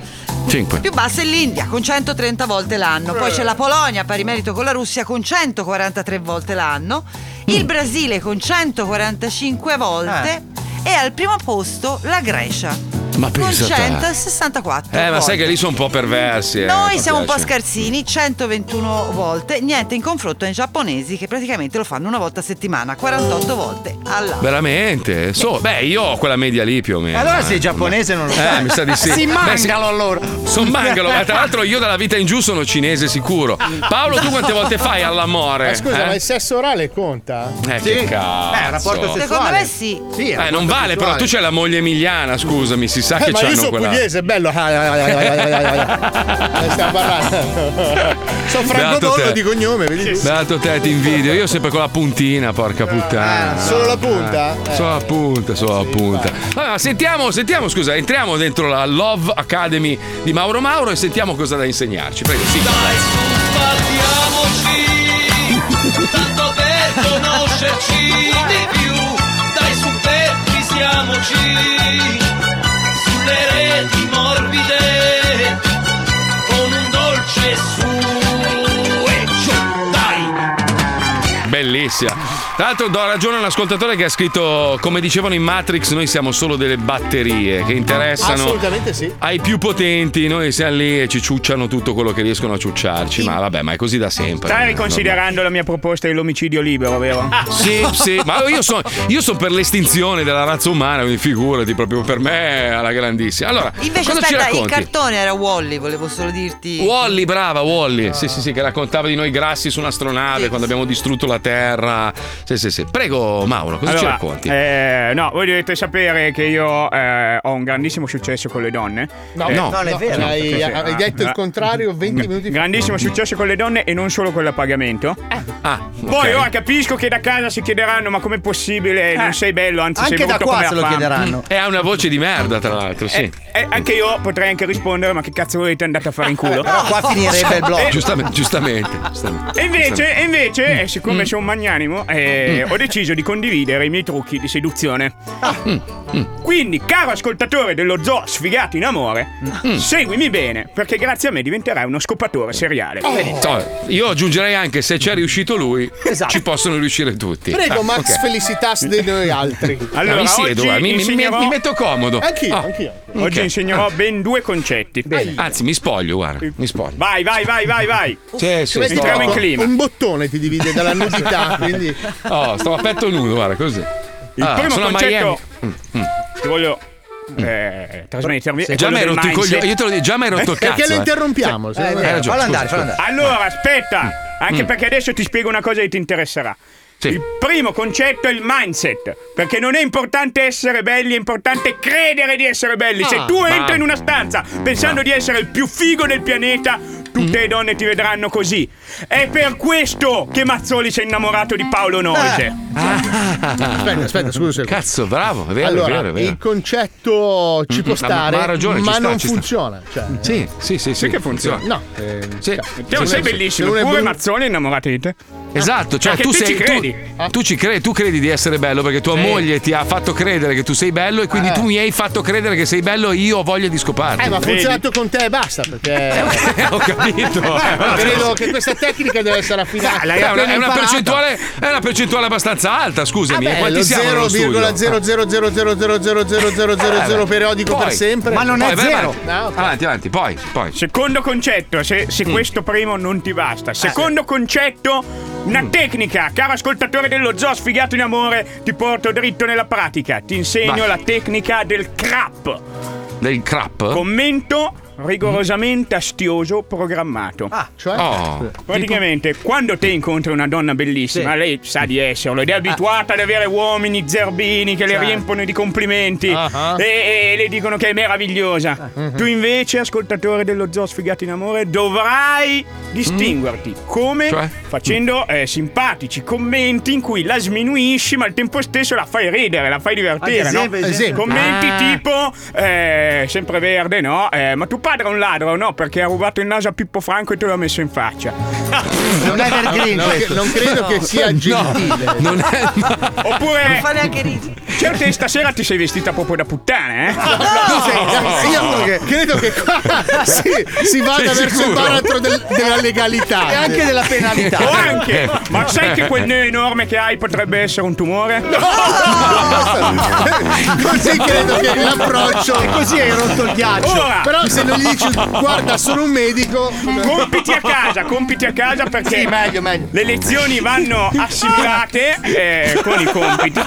5. Più bassa è l'India con 130 volte l'anno, poi c'è la Polonia, pari merito con la Russia con 143 volte l'anno, il Brasile con 145 volte. E al primo posto la Grecia Ma con pensa te. 164 Eh, ma volte. sai che lì sono un po' perversi. eh, Noi siamo un po' scarsini, 121 volte, niente in confronto ai giapponesi che praticamente lo fanno una volta a settimana, 48 volte all'anno. Veramente? So, beh, io ho quella media lì più o meno. Allora eh. sei giapponese non lo Eh, sai. mi sa di sì. Si Beh, mangalo allora. Sono mangalo, ma tra l'altro io dalla vita in giù sono cinese sicuro. Paolo, tu quante volte fai all'amore? Ma scusa, eh? ma il sesso orale conta? Eh, che cazzo. Secondo me sì. Eh, non vale, però tu c'hai la moglie emiliana, scusami, si sa Eh, che ma io c'hanno sono quella. pugliese, è bello. Stiamo parlando. sono Franco Dollo di cognome, tu? Beato te, ti invidio. Io sempre con la puntina, porca puttana. Ah, solo la punta? Eh, Solo la punta, solo la punta. Allora, sentiamo, sentiamo, scusa, entriamo dentro la Love Academy di Mauro Mauro e sentiamo cosa da insegnarci. Prego, sì. Partiamoci, tanto per conoscerci di più. Dai su per siamoci sulle reti morbide con un dolce su Bellissima. Tra l'altro do ragione a un ascoltatore che ha scritto, come dicevano in Matrix, noi siamo solo delle batterie che interessano Assolutamente sì. ai più potenti, noi siamo lì e ci ciucciano tutto quello che riescono a ciucciarci, ma vabbè, ma è così da sempre. Stai riconsiderando la mia proposta dell'omicidio libero, vero? Sì, sì, ma io sono io son per l'estinzione della razza umana, quindi figurati, proprio per me alla grandissima. Allora, Invece cosa ci aspetta, il cartone era Wally, volevo solo dirti. Wally, brava, Wally. Sì, sì, sì, che raccontava di noi grassi su un'astronave quando abbiamo distrutto la Terra. Sì, sì, sì. Prego, Mauro, cosa ci Allora, racconti? eh, no, voi dovete sapere che io eh, ho un grandissimo successo con le donne. No, Eh, no, non è vero. Hai, Sì, sì. hai detto il Ah. contrario 20 minuti fa. Grandissimo successo con le donne e non solo con a pagamento. Ah, Poi ok. ora capisco che da casa si chiederanno: ma com'è possibile? Non sei bello, anzi sei Anche da brutto qua se lo fame. chiederanno. E ha una voce di merda, tra l'altro, sì. Eh, eh, anche io potrei anche rispondere: ma che cazzo volete andate a fare in culo? Però qua finirebbe il blog. Eh, Giustamente, giustamente. giustamente. E invece, invece Mm. eh, siccome sono un magnanimo, eh, ho deciso di condividere i miei trucchi di seduzione. Mm. Quindi, caro ascoltatore dello zoo sfigato in amore, Mm. seguimi bene, perché grazie a me diventerai uno scopatore seriale. So, io aggiungerei anche se c'è riuscito lui, Esatto. ci possono riuscire tutti. Prego, Ah, Max ok. Felicitas di noi altri. Allora, mi siedo, oggi guarda, mi, insegnerò- mi metto comodo. Anch'io, Ah, anch'io. Oggi ok. insegnerò ben due concetti. Anzi, mi spoglio, guarda. Mi spoglio. Vai, vai, vai, vai, vai. Sì, sì, Entriamo in clima. Un bottone ti divide dalla nudità, quindi Oh, stavo a petto nudo, guarda, così. Il Ah, primo concetto che voglio eh, trasmettervi è Già mi hai rotto i mindset. coglioni. Io te lo dico, già mi hai rotto il cazzo. perché lo eh. interrompiamo? Eh, vero, ragione, fallo andare, fallo andare. Allora, aspetta, anche Mm. perché adesso ti spiego una cosa che ti interesserà. Sì. Il primo concetto è il mindset, perché non è importante essere belli, è importante credere di essere belli. Se Ah, tu ma- entri in una stanza pensando di essere il più figo del pianeta, tutte Mm. le donne ti vedranno così. È per questo che Mazzoli si è innamorato di Paolo Noise. Aspetta, aspetta, scusa. Cazzo, bravo, è vero, allora, è vero, è vero. il concetto ci può Mm, ma- stare, ma ha ragione, ci ma sta, non ci sta. funziona. Cioè, Sì, sì, sì, sì. che funziona? No, eh, Sì. Te sei se bellissimo, pure bru- Mazzoli è innamorato di te. Esatto, cioè tu tu sei ci credi. Tu, tu ci credi, tu credi di essere bello perché tua moglie ti ha fatto credere che tu sei bello e quindi Eh. tu mi hai fatto credere che sei bello e io ho voglia di scoparti. Eh, ma ha funzionato con te e basta, perché ho capito. Eh, credo che questa tecnica deve essere affinata. l'hai È è una imparata. percentuale, è una percentuale abbastanza alta, scusami. Vabbè, Quanti lo siamo nello studio? 0,000000000 periodico Poi- per sempre. Ma non Poi, è zero. avanti. Avanti, avanti, poi, poi. Secondo concetto, se, Mm. se questo primo non ti basta. Secondo concetto, una Mm. tecnica, caro ascoltatore dello zoo sfigato in amore, ti porto dritto nella pratica. Ti insegno Vai. la tecnica del crap. Del crap? Commento rigorosamente astioso programmato. Ah, Cioè, Oh. Praticamente, quando te incontri una donna bellissima, Sì. lei sa di esserlo ed è abituata ad avere uomini zerbini che le Certo. riempono di complimenti Ah-ah. e, e le dicono che è meravigliosa. Tu invece, ascoltatore dello zoo sfigato in amore, dovrai distinguerti. Come? Cioè? Facendo eh, simpatici commenti in cui la sminuisci, ma al tempo stesso la fai ridere, la fai divertire. Ad esempio, no? esempio. Commenti Ah. tipo, eh, sempre verde, no? Eh, ma tu padre è un ladro, no? Perché ha rubato il naso a Pippo Franco e te l'ha messo in faccia. Non è Evergreen No, questo. non credo che sia gentile. Non è. Oppure. Non fa neanche ridere. Certo, stasera ti sei vestita proprio da puttana, eh? Tu sei- io credo che qua si, si vada Sei verso il sicuro? baratro del- della legalità E anche della penalità. O anche, ma sai che quel neo enorme che hai potrebbe essere un tumore? Così credo che l'approccio. E così hai rotto il ghiaccio. Ora, Però se non gli dici guarda sono un medico. compiti a casa, compiti a casa perché Sì, meglio, meglio. le lezioni vanno assimilate eh, con i compiti.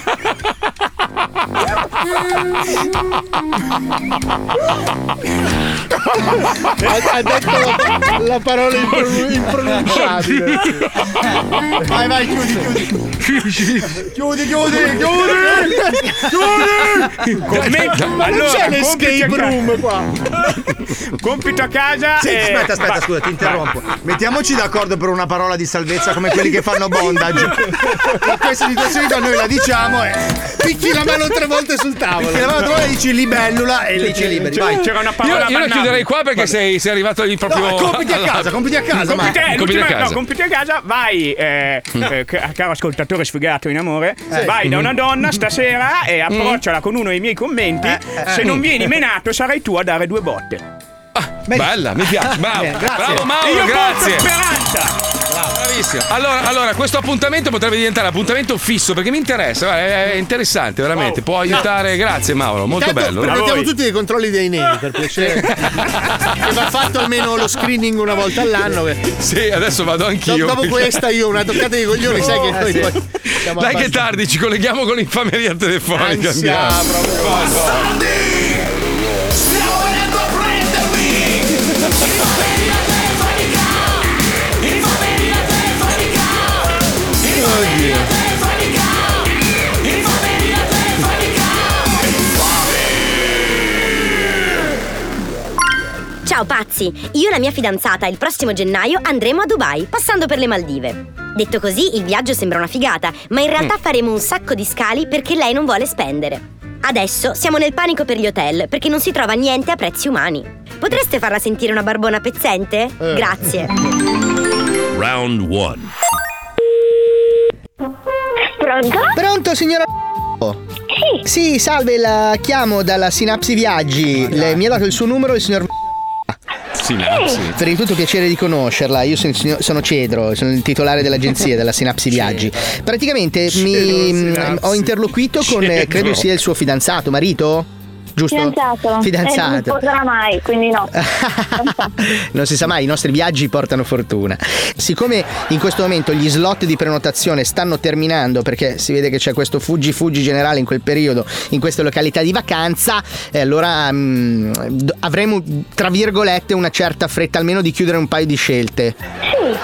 Ha, ha detto la, la parola impro- impronunciabile. Vai, vai, chiudi, chiudi. Chiudi, chiudi, chiudi. Commento. Ma non allora, c'è compiti a l'escape room qua. Compito a casa. Sì, eh, aspetta, aspetta, scusa, ti interrompo. Mettiamoci d'accordo per una parola di salvezza come quelli che fanno bondage. In queste situazioni qua noi la diciamo e Picchi la mano tre volte sul tavolo. ti lavano e dici libellula e lì ci liberi. Vai. C'era una Io, parola io la bannabile. chiuderei qua perché sei, sei arrivato lì proprio. No, compiti a casa, compiti a casa, ma Compiti, eh, Compiti a casa. no, compiti a casa, vai, eh, eh, ca- caro ascoltatore sfigato in amore, vai da una donna stasera e approcciala con uno dei miei commenti. Se non vieni menato, sarai tu a dare due botte. Bella, mi piace. Bravo, Bene, grazie. bravo Mauro, io grazie. speranza. Bravissimo. Allora, allora, questo appuntamento potrebbe diventare appuntamento fisso perché mi interessa, guarda, è interessante, veramente. Può aiutare. Grazie Mauro, molto Intanto bello. Permettiamo tutti dei controlli dei neri per piacere. che va fatto almeno lo screening una volta all'anno. Sì, adesso vado anch'io. Dopo questa io una toccata di coglioni, sai che noi sì. poi siamo Dai che tardi, ci colleghiamo con l'infameria telefonica. Ansia, Andiamo. proprio. Ciao pazzi, io e la mia fidanzata il prossimo gennaio andremo a Dubai, passando per le Maldive. Detto così, il viaggio sembra una figata, ma in realtà faremo un sacco di scali perché lei non vuole spendere. Adesso siamo nel panico per gli hotel perché non si trova niente a prezzi umani. Potreste farla sentire una barbona pezzente? Grazie. Round 1. Pronto? Pronto, signora? Sì. Sì, salve, la chiamo dalla Sinapsi Viaggi. Le- mi ha dato il suo numero il signor. Sinapsi. Per il tutto piacere di conoscerla, io sono, signor- sono Cedro, sono il titolare dell'agenzia della Sinapsi Viaggi. Praticamente mi, Sinapsi. ho interloquito con, Cedro. credo sia il suo fidanzato, marito? Giusto? Fidanzato. Eh, non Fidanzato. sposerà mai, quindi no. non si sa mai, i nostri viaggi portano fortuna. Siccome in questo momento gli slot di prenotazione stanno terminando perché si vede che c'è questo fuggi fuggi generale in quel periodo, in queste località di vacanza, e allora mm, d- avremo tra virgolette una certa fretta almeno di chiudere un paio di scelte.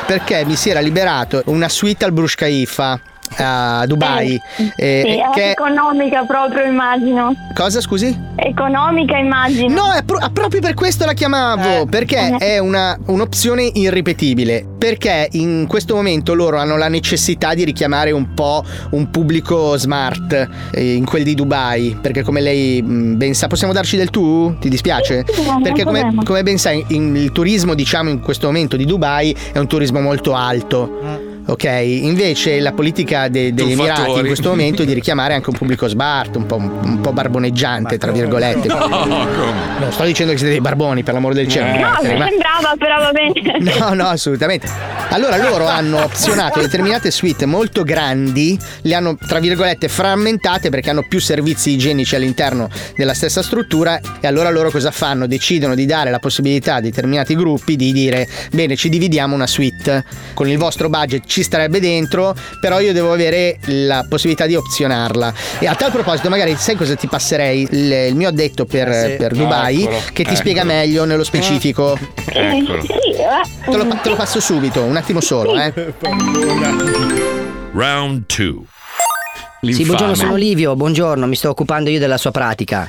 Perché mi si era liberato una suite al Burj Khalifa a Dubai. eh, Sì, è che- economica proprio, immagino. Cosa scusi? Economica, immagino. No, è pro- proprio per questo la chiamavo. perché è una- un'opzione irripetibile. Perché in questo momento loro hanno la necessità di richiamare un po' un pubblico smart eh, in quel di Dubai. Perché come lei mh, ben sa, possiamo darci del tu? Ti dispiace? Sì, sì, Perché come, come ben sai, in- il turismo, diciamo, in questo momento di Dubai è un turismo molto alto. Ok, invece la politica de- degli Emirati in questo momento è di richiamare anche un pubblico smart, un po', un po' barboneggiante, tra virgolette. No, come? Non sto dicendo che siete dei barboni, per l'amore del cielo. No, mi Eh, ma- sembrava, però va bene. No, no, assolutamente. Allora loro hanno opzionato determinate suite molto grandi, le hanno tra virgolette frammentate perché hanno più servizi igienici all'interno della stessa struttura e allora loro cosa fanno? Decidono di dare la possibilità a determinati gruppi di dire bene ci dividiamo una suite, con il vostro budget ci starebbe dentro, però io devo avere la possibilità di opzionarla. E a tal proposito magari sai cosa ti passerei? Il, il mio addetto per, per Dubai Eccolo, che ti eccolo. spiega meglio nello specifico. Eccolo. Sì, eh. Te lo, te lo passo subito, un attimo solo, eh. Round 2. Sì, buongiorno, sono Livio, buongiorno, mi sto occupando io della sua pratica.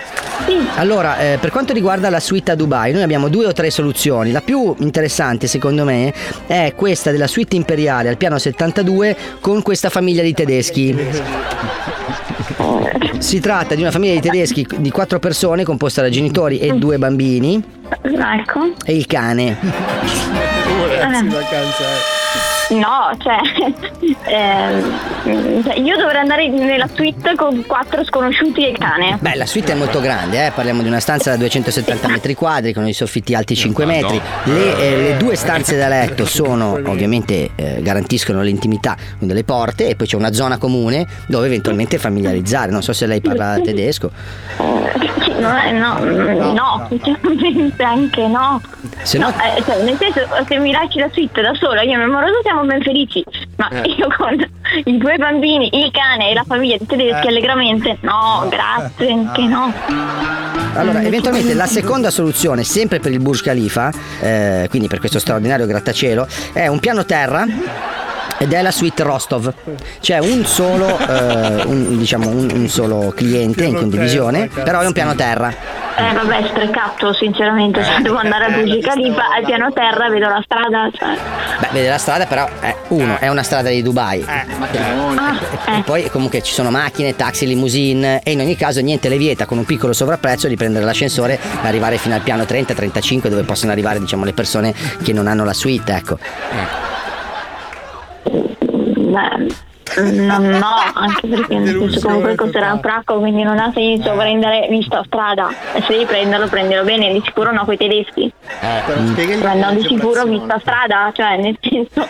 Allora, eh, per quanto riguarda la suite a Dubai, noi abbiamo due o tre soluzioni. La più interessante, secondo me, è questa della suite imperiale al piano 72 con questa famiglia di tedeschi. Si tratta di una famiglia di tedeschi di quattro persone composta da genitori e due bambini Ecco. e il cane. No, cioè, cioè, io dovrei andare nella suite con quattro sconosciuti e il cane. Beh, la suite è molto grande, eh? parliamo di una stanza da 270 metri quadri con i soffitti alti 5 metri. Le, eh, le due stanze da letto sono, ovviamente, eh, garantiscono l'intimità con delle porte e poi c'è una zona comune dove eventualmente familiarizzare. Non so se lei parla tedesco. No, eh, no, mm, no, sinceramente anche no. Se no- eh, cioè, nel senso, se mi lasci la suite da sola, io e mio amoroso siamo ben felici. Ma Eh. io con i due bambini, il cane e la famiglia di tedeschi Eh. allegramente, no, grazie, anche no. Allora, eventualmente la seconda soluzione, sempre per il Burj Khalifa, eh, quindi per questo straordinario grattacielo, è un piano terra. Ed è la suite Rostov. C'è un solo, eh, un, diciamo, un, un solo cliente in condivisione, però è un piano terra. Eh vabbè, sprecato sinceramente, se devo andare a Burj Khalifa al piano terra vedo la strada, cioè. Beh, vede la strada, però è uno, è una strada di Dubai. Ah, E poi comunque ci sono macchine, taxi, limousine e in ogni caso niente le vieta con un piccolo sovrapprezzo di prendere l'ascensore e arrivare fino al piano 30-35 dove possono arrivare diciamo le persone che non hanno la suite, ecco. Beh, no, no, anche perché nel senso comunque costerà un fracco, quindi non ha senso prendere visto a strada. E se devi prenderlo, prendilo bene, di sicuro no coi tedeschi. Ma no, di sicuro visto a strada, cioè nel senso.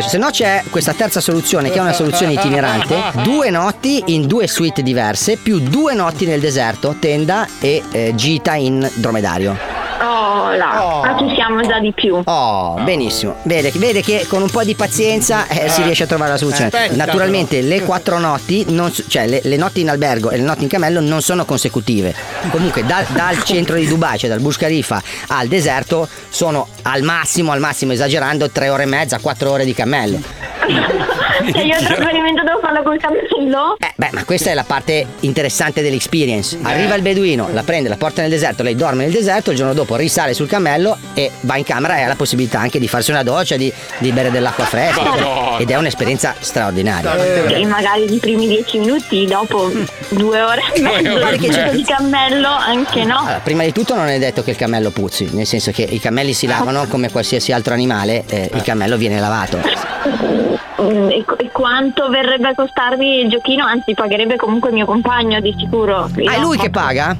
Se no c'è questa terza soluzione che è una soluzione itinerante, due notti in due suite diverse più due notti nel deserto, tenda e eh, gita in dromedario. Oh là, ma ci siamo già di più. Oh, benissimo. Vede, vede che con un po' di pazienza eh, si riesce a trovare la soluzione. Aspetta, Naturalmente le quattro notti, non cioè le, le notti in albergo e le notti in cammello non sono consecutive. Comunque da- dal centro di Dubai, cioè dal Burj Khalifa al deserto, sono al massimo, al massimo esagerando, tre ore e mezza, quattro ore di cammello. Cioè io il trasferimento devo farlo col cammello? Eh, beh, ma questa è la parte interessante dell'experience. Arriva il beduino, la prende, la porta nel deserto, lei dorme nel deserto, il giorno dopo risale sul cammello e va in camera e ha la possibilità anche di farsi una doccia, di, di bere dell'acqua fresca. Madonna. Ed è un'esperienza straordinaria. E magari i primi dieci minuti, dopo due ore e mezzo di di cammello, anche no. Allora, prima di tutto non è detto che il cammello puzzi, nel senso che i cammelli si lavano come qualsiasi altro animale, eh, il cammello viene lavato. Mm, E, e quanto verrebbe a costarmi il giochino? Anzi, pagherebbe comunque mio compagno di sicuro. Ah, è lui che paga?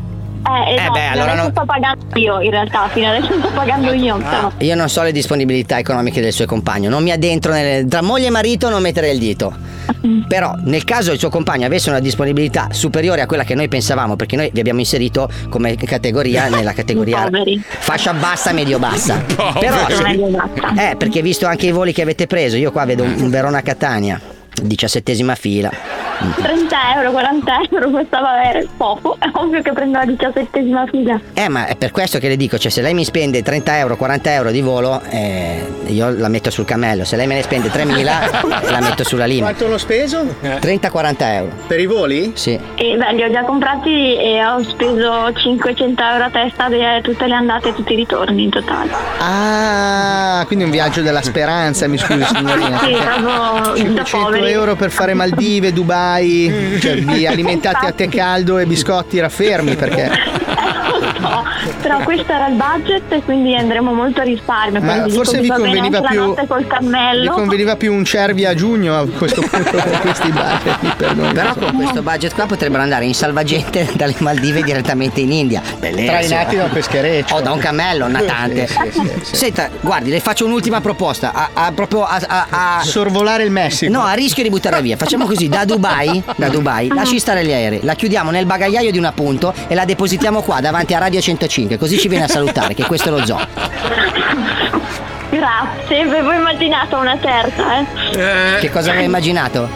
Eh, esatto, beh, allora non- sto pagando io in realtà, fino adesso sto pagando io. però. Io non so le disponibilità economiche del suo compagno, non mi addentro nelle... tra moglie e marito non mettere il dito. Però nel caso il suo compagno avesse una disponibilità superiore a quella che noi pensavamo, perché noi vi abbiamo inserito come categoria nella categoria fascia bassa medio bassa. Però eh, perché visto anche i voli che avete preso, io qua vedo un, un Verona Catania, diciassettesima fila. 30 euro, 40 euro costava eh, poco. È ovvio che prendo la diciassettesima fila. Eh, ma è per questo che le dico, cioè se lei mi spende 30 euro, 40 euro di volo, eh, io la metto sul cammello, se lei me ne spende 3.000 la metto sulla lima. Quanto l'ho speso? 30-40 euro. Per i voli? Sì. E beh, li ho già comprati e ho speso 500 euro a testa di tutte le andate e tutti i ritorni in totale. Ah, quindi un viaggio della speranza, mi scusi signorina. Sì, proprio da 500 poveri. Euro per fare Maldive, Dubai, cioè vi alimentate a tè caldo e biscotti raffermi perché No, però questo era il budget e quindi andremo molto a risparmio. Ma forse vi conveniva più- la notte col mi cammello. conveniva più un cervi a giugno a questo punto con questi budget, mi perdoni. Però con questo budget qua potrebbero andare in salvagente dalle Maldive direttamente in India. Bellissimo. Trainati da un peschereccio. O da un cammello, un natante. Sì, sì, sì, sì. Senta, guardi, le faccio un'ultima proposta. A, a- proprio a, a- a- Sorvolare il Messico. No, a rischio di buttarla via. Facciamo così, da Dubai, da Dubai, lasci stare gli aerei, la chiudiamo nel bagagliaio di un appunto e la depositiamo qua davanti a Radio 105, così ci viene a salutare, che questo è lo zoo. Grazie, avevo immaginato una terza, eh. Che cosa aveva immaginato?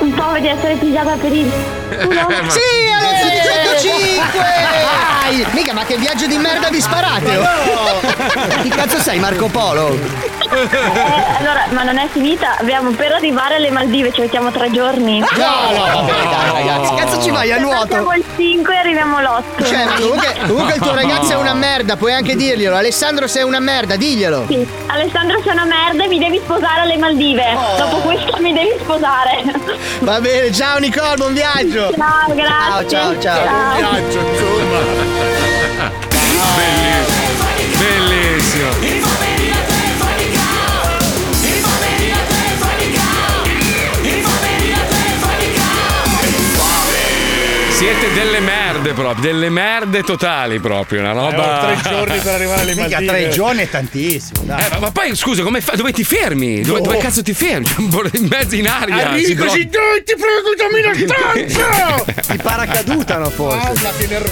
Un po' di essere pigiata per il culo. Sì, alle 105! Dai! Mica, ma che viaggio di merda vi sparate! oh! Chi cazzo sei, Marco Polo? Eh, allora, ma non è finita. Abbiamo per arrivare alle Maldive, ci mettiamo tre giorni. No, no, vabbè, dai, ragazzi, cazzo ci vai a nuoto? Siamo il 5 e arriviamo l'8. Cioè, ma comunque, comunque il tuo ragazzo è una merda, puoi anche dirglielo. Alessandro sei una merda, diglielo. Sì. Alessandro sei una merda e mi devi sposare alle Maldive. Dopo questo mi devi sposare. Va bene, ciao Nicole, buon viaggio. Ciao, grazie. Ciao, ciao, ciao. Ciao. Viaggio, insomma. Bellissimo. Bellissimo. Siete delle merde proprio, delle merde totali proprio, una roba. tre giorni per arrivare alle Mica Maldive. tre giorni è tantissimo. Dai. Eh, ma, ma poi scusa, come fa- dove ti fermi? Dove, dove cazzo ti fermi? In mezzo in aria. Arrivi così, dai, ti prego, dammi la stanza! I paracadutano forse.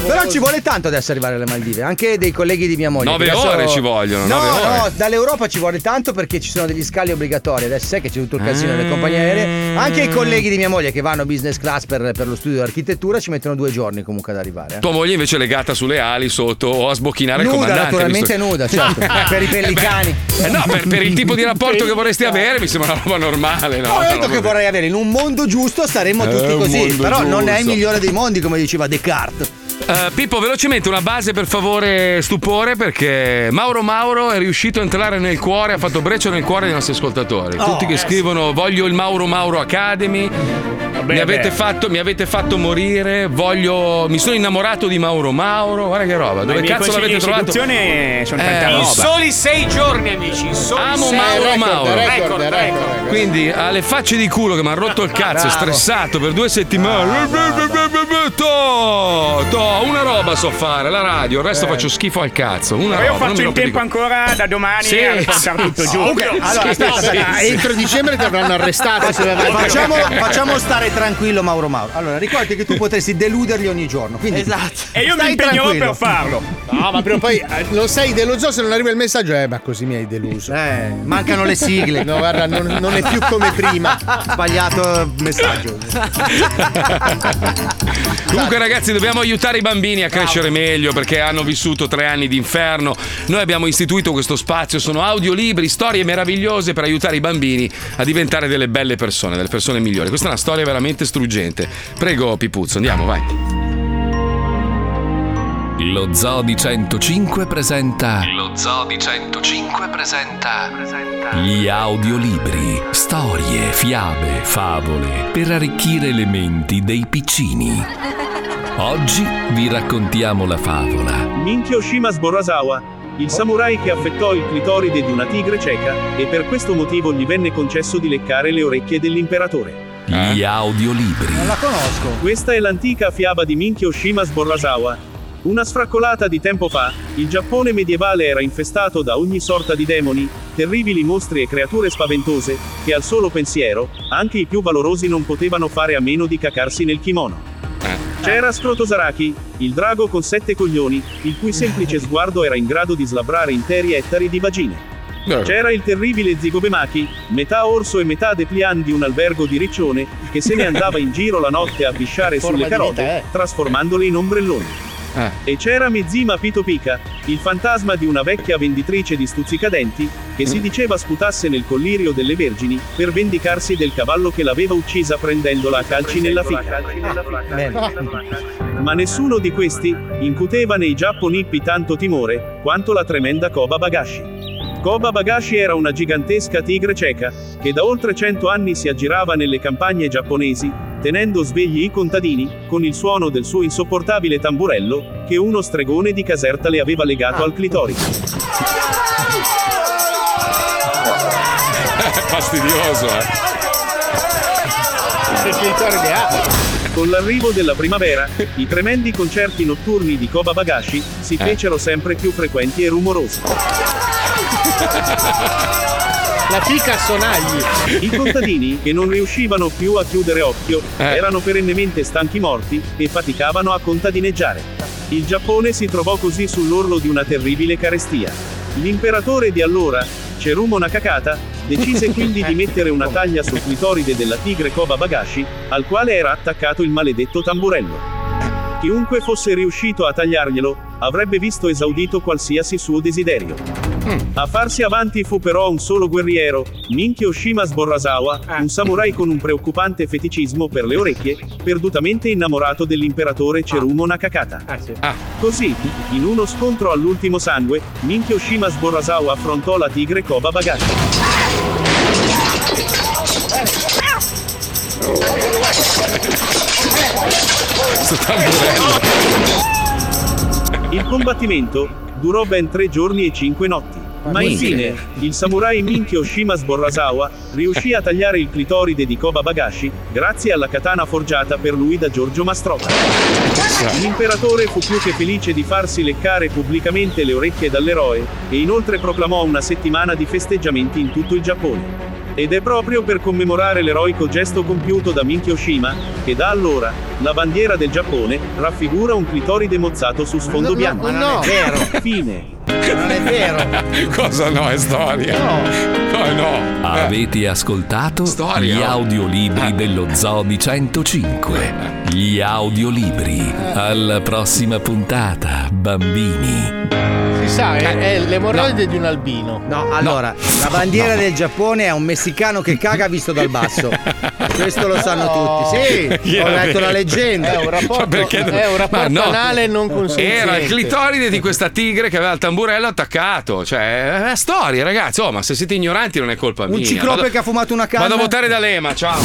Però ci vuole tanto adesso arrivare alle Maldive, anche dei colleghi di mia moglie. Nove che adesso- ore ci vogliono, No, nove ore. no, dall'Europa ci vuole tanto perché ci sono degli scali obbligatori. Adesso sai che c'è tutto il casino delle compagnie aeree. Anche i colleghi di mia moglie che vanno business class per, per lo studio di architettura ci mettono due giorni comunque ad arrivare. eh. Tua moglie invece è legata sulle ali sotto o a sbocchinare il Nuda, comandante. naturalmente visto- nuda, certo. per i pellicani. Eh no, per, per il tipo di rapporto che vorresti avere mi sembra una roba normale. No? Ho detto roba- che vorrei avere in un mondo giusto staremmo Eh, tutti un così. Però non è il giusto. migliore dei mondi, come diceva Descartes. Eh, Pippo, velocemente una base per favore stupore perché Mauro Mauro è riuscito a entrare nel cuore, ha fatto breccia nel cuore dei nostri ascoltatori. Oh, Tutti che eh, scrivono voglio il Mauro Mauro Academy. mi, avete fatto, mi avete fatto morire, voglio. Mi sono innamorato di Mauro Mauro. Guarda che roba. Dove cazzo l'avete trovato? sono tanta Eh, roba. In soli sei giorni, amici. In soli Amo sei Mauro record, Mauro. Record, record. Quindi alle facce di culo che mi hanno rotto il cazzo, Bravo. stressato per due settimane. To, to, una roba so fare, la radio, il resto faccio schifo al cazzo. Una Ma io roba, faccio in tempo ancora da domani Sì, a portare tutto sì, giù. sì. Allora, Sì, aspetta, sì, aspetta, sì. entro dicembre ti avranno arrestato. Facciamo, facciamo stare tranquillo Mauro Mauro. Allora, ricordati che tu potresti deluderli ogni giorno. Quindi Esatto. E io mi impegnerò tranquillo. per farlo. No, ma prima o poi eh, lo sei deluso se non arriva il messaggio. Eh, ma così mi hai deluso. Eh, mancano le sigle. No, guarda, non, non è più come prima. Sbagliato messaggio. Comunque, ragazzi, dobbiamo aiutare i bambini a crescere meglio perché hanno vissuto tre anni di inferno. Noi abbiamo istituito questo spazio, sono audiolibri, storie meravigliose per aiutare i bambini a diventare delle belle persone, delle persone migliori. Questa è una storia veramente struggente. Prego, Pipuzzo, andiamo, vai. Lo Zoo di 105 presenta Lo Zoo di 105 presenta. gli audiolibri, storie, fiabe, favole per arricchire le menti dei piccini. Oggi vi raccontiamo la favola Minkyo Shimas Borasawa, il samurai che affettò il clitoride di una tigre cieca, e per questo motivo gli venne concesso di leccare le orecchie dell'imperatore. Gli audiolibri. Non la conosco. Questa è l'antica fiaba di Minkyo Shimas Borasawa. Una sfraccolata di tempo fa, il Giappone medievale era infestato da ogni sorta di demoni, terribili mostri e creature spaventose, che al solo pensiero, anche i più valorosi non potevano fare a meno di cacarsi nel kimono. C'era Scrotosaraki, il drago con sette coglioni, il cui semplice sguardo era in grado di slabrare interi ettari di vagine. C'era il terribile Zigobemaki, metà orso e metà depliant di un albergo di Riccione, che se ne andava in giro la notte a bisciare Forma sulle carote, trasformandole in ombrelloni. E c'era Mezima Pitopica, il fantasma di una vecchia venditrice di stuzzicadenti, che si diceva sputasse nel collirio delle vergini, per vendicarsi del cavallo che l'aveva uccisa prendendola a calci nella fica. Ma nessuno di questi incuteva nei giapponippi tanto timore quanto la tremenda Koba Bagashi. Koba Bagashi era una gigantesca tigre cieca, che da oltre cento anni si aggirava nelle campagne giapponesi, tenendo svegli i contadini, con il suono del suo insopportabile tamburello, che uno stregone di Caserta le aveva legato al clitoride. Fastidioso, eh. Con l'arrivo della primavera, i tremendi concerti notturni di Koba Bagashi si fecero sempre più frequenti e rumorosi. La fica a sonagli. I contadini, che non riuscivano più a chiudere occhio, erano perennemente stanchi morti e faticavano a contadineggiare. Il Giappone si trovò così sull'orlo di una terribile carestia. L'imperatore di allora, Cherumo Nakakata, decise quindi di mettere una taglia sul clitoride della tigre Koba Bagashi, al quale era attaccato il maledetto tamburello. Chiunque fosse riuscito a tagliarglielo, avrebbe visto esaudito qualsiasi suo desiderio. A farsi avanti fu però un solo guerriero, Minkyo Shima Sborrasawa, un samurai con un preoccupante feticismo per le orecchie, perdutamente innamorato dell'imperatore Cherumo Nakakata. Così, in uno scontro all'ultimo sangue, Minkyo Shima Sborrasawa affrontò la tigre Koba Bagashi. Il combattimento durò ben tre giorni e cinque notti. Ma infine, il samurai Minkyo Shima Sborrasawa riuscì a tagliare il clitoride di Koba Bagashi grazie alla katana forgiata per lui da Giorgio Mastrota. L'imperatore fu più che felice di farsi leccare pubblicamente le orecchie dall'eroe e inoltre proclamò una settimana di festeggiamenti in tutto il Giappone. Ed è proprio per commemorare l'eroico gesto compiuto da Minkyo Shima che da allora la bandiera del Giappone raffigura un clitoride mozzato su sfondo no, bianco. è vero. Fine. Non è vero. Cosa no? È storia. No, no. Avete ascoltato Storia. gli audiolibri dello Zodi 105. Gli audiolibri. Alla prossima puntata, bambini. Si sa, è, è l'emorroide di un albino. No, allora, la bandiera del Giappone è un messicano che caga visto dal basso. Questo lo sanno tutti. Sì, Chi ho letto la leggenda. È un rapporto, Ma perché- è un rapporto no. anale non consenziente. Era il clitoride di questa tigre che aveva il tamburello attaccato. Cioè, è storia, ragazzi. Oh, ma se siete ignoranti non è colpa mia. Un ciclope Vado- che ha fumato una canna. Vado a votare da Lema, ciao.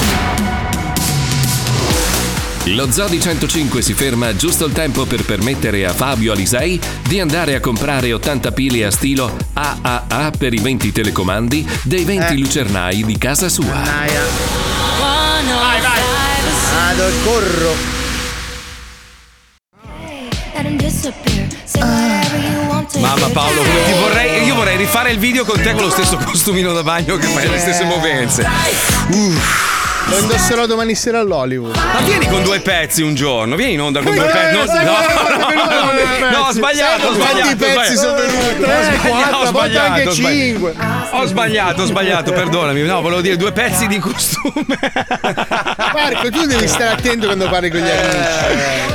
Lo Zodi 105 si ferma giusto il tempo per permettere a Fabio Alisei di andare a comprare 80 pile a stilo AAA per i 20 telecomandi dei 20 lucernai di casa sua. Vai, vai. Vado e corro. Mamma Paolo, vorrei, io vorrei rifare il video con te con lo stesso costumino da bagno che fai le stesse movenze. Uff. Lo indosserò domani sera all'Hollywood. Ma vieni con due pezzi un giorno, vieni in onda con Eh, due pezzi. No, sai no, no, no, pezzi? ho sbagliato, ho sbagliato. quanti pezzi sono venuti? Tre, Ho sbagliato, anche ho sbagliato. cinque. Ho sbagliato, ho sbagliato, perdonami. No, volevo dire due pezzi di costume. Marco, tu devi stare attento quando parli con gli amici.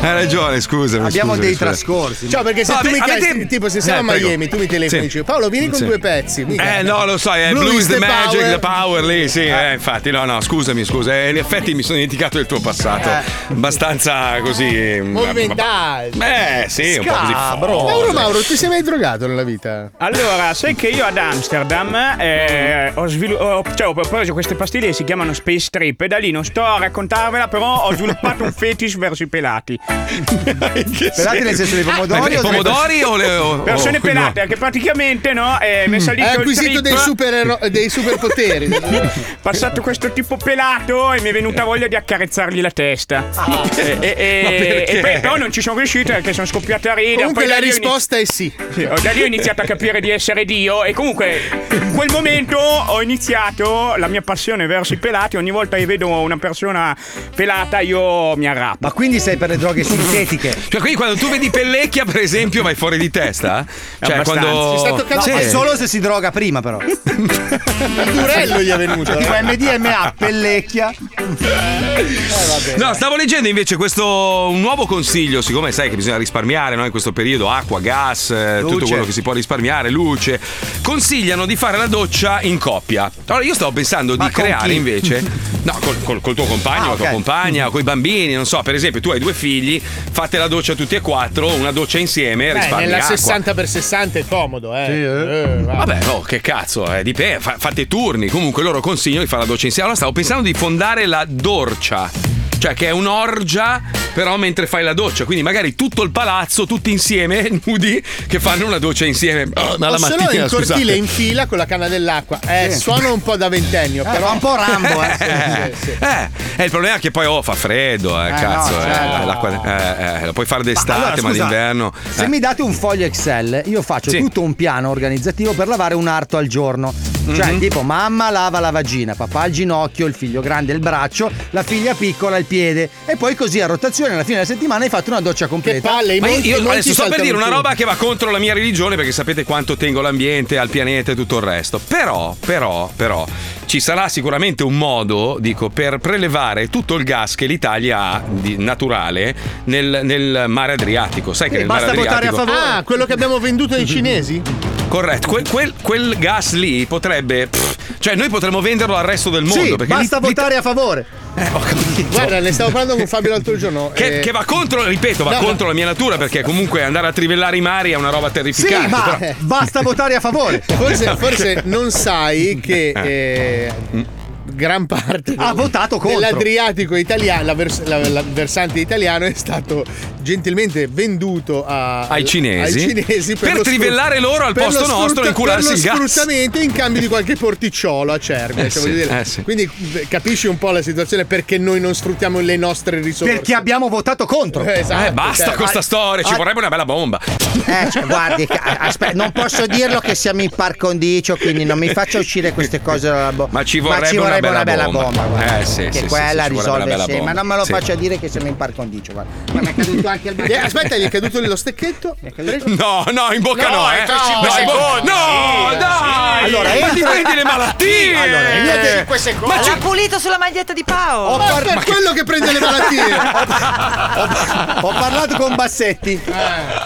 Hai ragione, scusami. Abbiamo scusami, dei scusami. trascorsi. Cioè, perché se No, tu mi avete- chiedi, tipo se siamo Eh, a. Miami, tu mi telefoni Sì. e Paolo, vieni con Sì. due pezzi. Mica. Eh no, lo so, è Blue Blue, is is the the magic, power. the power lì, sì, eh, infatti, no, no, scusami, scusa, eh, in effetti mi sono dimenticato del tuo passato, abbastanza così... Movimentale. Beh, sì, un po' così Scabro. Mauro, Mauro, ti sei mai drogato nella vita? Allora, sai che io ad Amsterdam eh, ho, svilu- ho- cioè, ho preso queste pastiglie che si chiamano Space Trip e da lì non sto a raccontarvela, però ho sviluppato un fetish verso i pelati. Pelati nel senso dei pomodori I o pomodori o le... o- Persone pelate, perché praticamente no, eh, mi è salito Hai il acquisito trip. dei, super dei superpoteri. Passato questo tipo pelato e mi è venuta voglia di accarezzargli la testa. E, e- e- Ma perché? e poi però non ci sono riuscito perché sono scoppiato a ridere. Comunque Poi la risposta è sì. Sì, da lì ho iniziato a capire di essere Dio e comunque in quel momento ho iniziato la mia passione verso i pelati. Ogni volta che vedo una persona pelata io mi arrappo. Ma quindi sei per le droghe sintetiche? Cioè, quindi quando tu vedi Pellecchia, per esempio, vai fuori di testa? Cioè, Abbastanza. quando. Si sta No, Sì. ma solo se si droga prima, però. Il durello gli è venuto. Tipo MDMA, pellecchia. No, stavo leggendo invece questo un nuovo consiglio, siccome sai che bisogna risparmiare no, in questo periodo, acqua, gas, eh, tutto Luce. quello che si può risparmiare, luce. Consigliano di fare la doccia in coppia. Allora io stavo pensando Ma di creare chi? invece, no, col, col- col tuo compagno, Ah, la tua compagna, con i bambini, non so, per esempio tu hai due figli, fate la doccia tutti e quattro, una doccia insieme, Beh, risparmi nella acqua. 60x60 è comodo, eh. Eh, va. Vabbè, oh, che cazzo, eh, dipende, fa- fate turni. Comunque loro consigliano di fare la doccia insieme. Allora stavo pensando di fondare la dorcia. Cioè, che è un'orgia, però mentre fai la doccia. Quindi magari tutto il palazzo, tutti insieme, nudi, che fanno una doccia insieme. Oh, ma la o se no mattina, in cortile scusate. in fila con la canna dell'acqua. Eh, Sì. suona un po' da ventennio, Eh, però un po' Rambo, eh. Eh, eh, eh, il problema è che poi oh, fa freddo, eh, Eh, cazzo. no, eh, certo. l'acqua- eh, eh, la puoi fare d'estate, allora, ma, scusa, d'inverno. Se eh. mi date un foglio Excel, io faccio Sì. tutto un piano organizzativo per lavare un arto al giorno. Cioè, Mhm. tipo, mamma lava la vagina, papà il ginocchio, il figlio grande il braccio, la figlia piccola il piede. E poi così a rotazione alla fine della settimana hai fatto una doccia completa. palle, i Ma io, io adesso sto per dire una roba che va contro la mia religione perché sapete quanto tengo all'ambiente, al pianeta e tutto il resto. Però, però, però, ci sarà sicuramente un modo, dico, per prelevare tutto il gas che l'Italia ha di naturale nel, nel mare Adriatico. Sai che Sì, nel mare basta votare a favore. Ah, quello che abbiamo venduto ai cinesi? Corretto, quel, quel- quel gas lì potrebbe. pff, cioè, noi potremmo venderlo al resto del mondo. Sì, basta lì- votare a favore. Eh, ho capito. Guarda, ne stavo parlando con Fabio l'altro giorno. Che, eh, che va contro, ripeto, va No, contro la mia natura perché comunque andare a trivellare i mari è una roba Sì, terrificante. ma però- basta votare a favore. Forse, forse non sai che eh, gran parte Ha votato contro. dell'Adriatico italiano, la, vers- la- la versante italiano è stato gentilmente venduto a- Ai cinesi? ai cinesi Per lo trivellare loro al per lo posto nostro e incularsi per il lo gas. sfruttamento in cambio di qualche porticciolo a Cervia. Eh cioè, sì, eh sì. Quindi capisci un po' la situazione perché noi non sfruttiamo le nostre risorse. Perché abbiamo votato contro. Eh, esatto, Eh, basta cioè, con sta ah, storia, ci ah, vorrebbe una bella bomba. Eh, cioè, guardi, aspetta, non posso dirlo che siamo in par condicio, quindi non mi faccia uscire queste cose dalla bocca. Ma ci vorrebbe una bella bomba. guarda, Eh, sì, che quella sì, ci vorrebbe risolve una. Ma bomba. non me lo Sì. faccia dire che siamo in par condicio. Guarda. Ma mi è caduto anche il Eh, aspetta, gli è caduto lì lo stecchetto? No, no, in bocca no, No, eh. No, secondi. No, Sì, dai. Allora, ma ti prendi le malattie. Allora, io te- 5 secondi. Ma L'ha c'è- pulito sulla maglietta di Paolo. Ma per quello che prende le malattie. Ho parlato con Bassetti.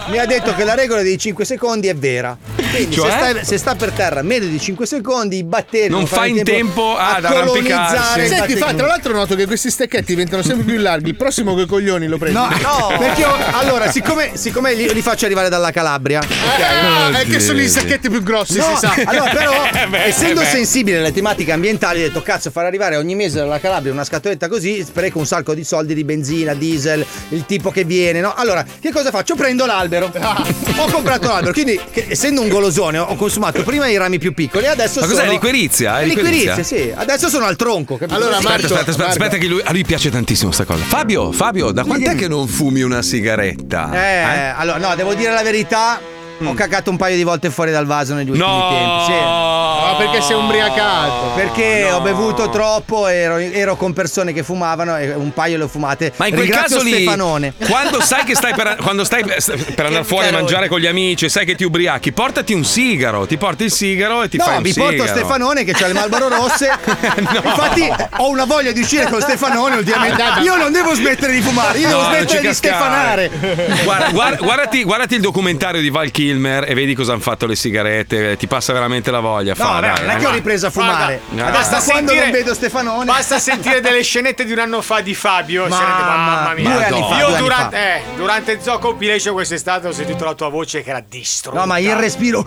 Mi ha detto che la regola dei 5 secondi è vera. Quindi Cioè? se, sta, se sta per terra meno di 5 secondi, i batteri Non fa in tempo ad arrampicarsi. Senti, fa, tra l'altro noto che questi stecchetti diventano sempre più larghi. Il prossimo che coglioni lo prendi. No, perché ho- allora, siccome, siccome li, li faccio arrivare dalla Calabria, Ah, è che sono i stecchetti più grossi, No, si sa. allora però Eh beh, essendo eh beh. sensibile alle tematiche ambientali ho detto cazzo far arrivare ogni mese dalla Calabria una scatoletta così spreco un sacco di soldi di benzina diesel il tipo che viene no allora che cosa faccio prendo l'albero ho comprato l'albero quindi che- essendo un golosone ho consumato prima i rami più piccoli adesso Ma cos'è, sono liquirizia? È È liquirizia liquirizia? sì adesso sono al tronco capito? Allora. Aspetta, aspetta, aspetta, aspetta che lui, a lui piace tantissimo sta cosa. Fabio, Fabio, da quant'è che non fumi una sigaretta? eh, allora no devo dire la verità ho cagato un paio di volte fuori dal vaso negli ultimi No! tempi sì. No, perché sei umbriacato. Perché ho bevuto troppo, ero, ero con persone che fumavano e un paio le ho fumate. Ma in quel Ringrazio caso lì, Stefanone. quando sai che stai per, quando stai per andare fuori a mangiare con gli amici e sai che ti ubriachi, portati un sigaro, ti porti il sigaro e ti fai No, un vi sigaro. porto Stefanone che ha le Marlboro rosse. Infatti, ho una voglia di uscire con Stefanone ultimamente. Io non devo smettere di fumare, io devo No, non smettere di cascare. stefanare. Guarda, guarda- guardati, guardati il documentario di Val Kilmer e vedi cosa hanno fatto le sigarette, ti passa veramente la voglia. No, fa, vabbè, dai, non è che ho ripreso a fumare. No. Basta da quando sentire- non vedo Stefanone. Basta sentire delle scenette di un anno fa di Fabio. Ma- si rende- mamma mia. due anni fa, Io due anni durante, fa. eh, durante Zoo Compilation quest'estate ho sentito la tua voce che era distrutta. No, ma il respiro.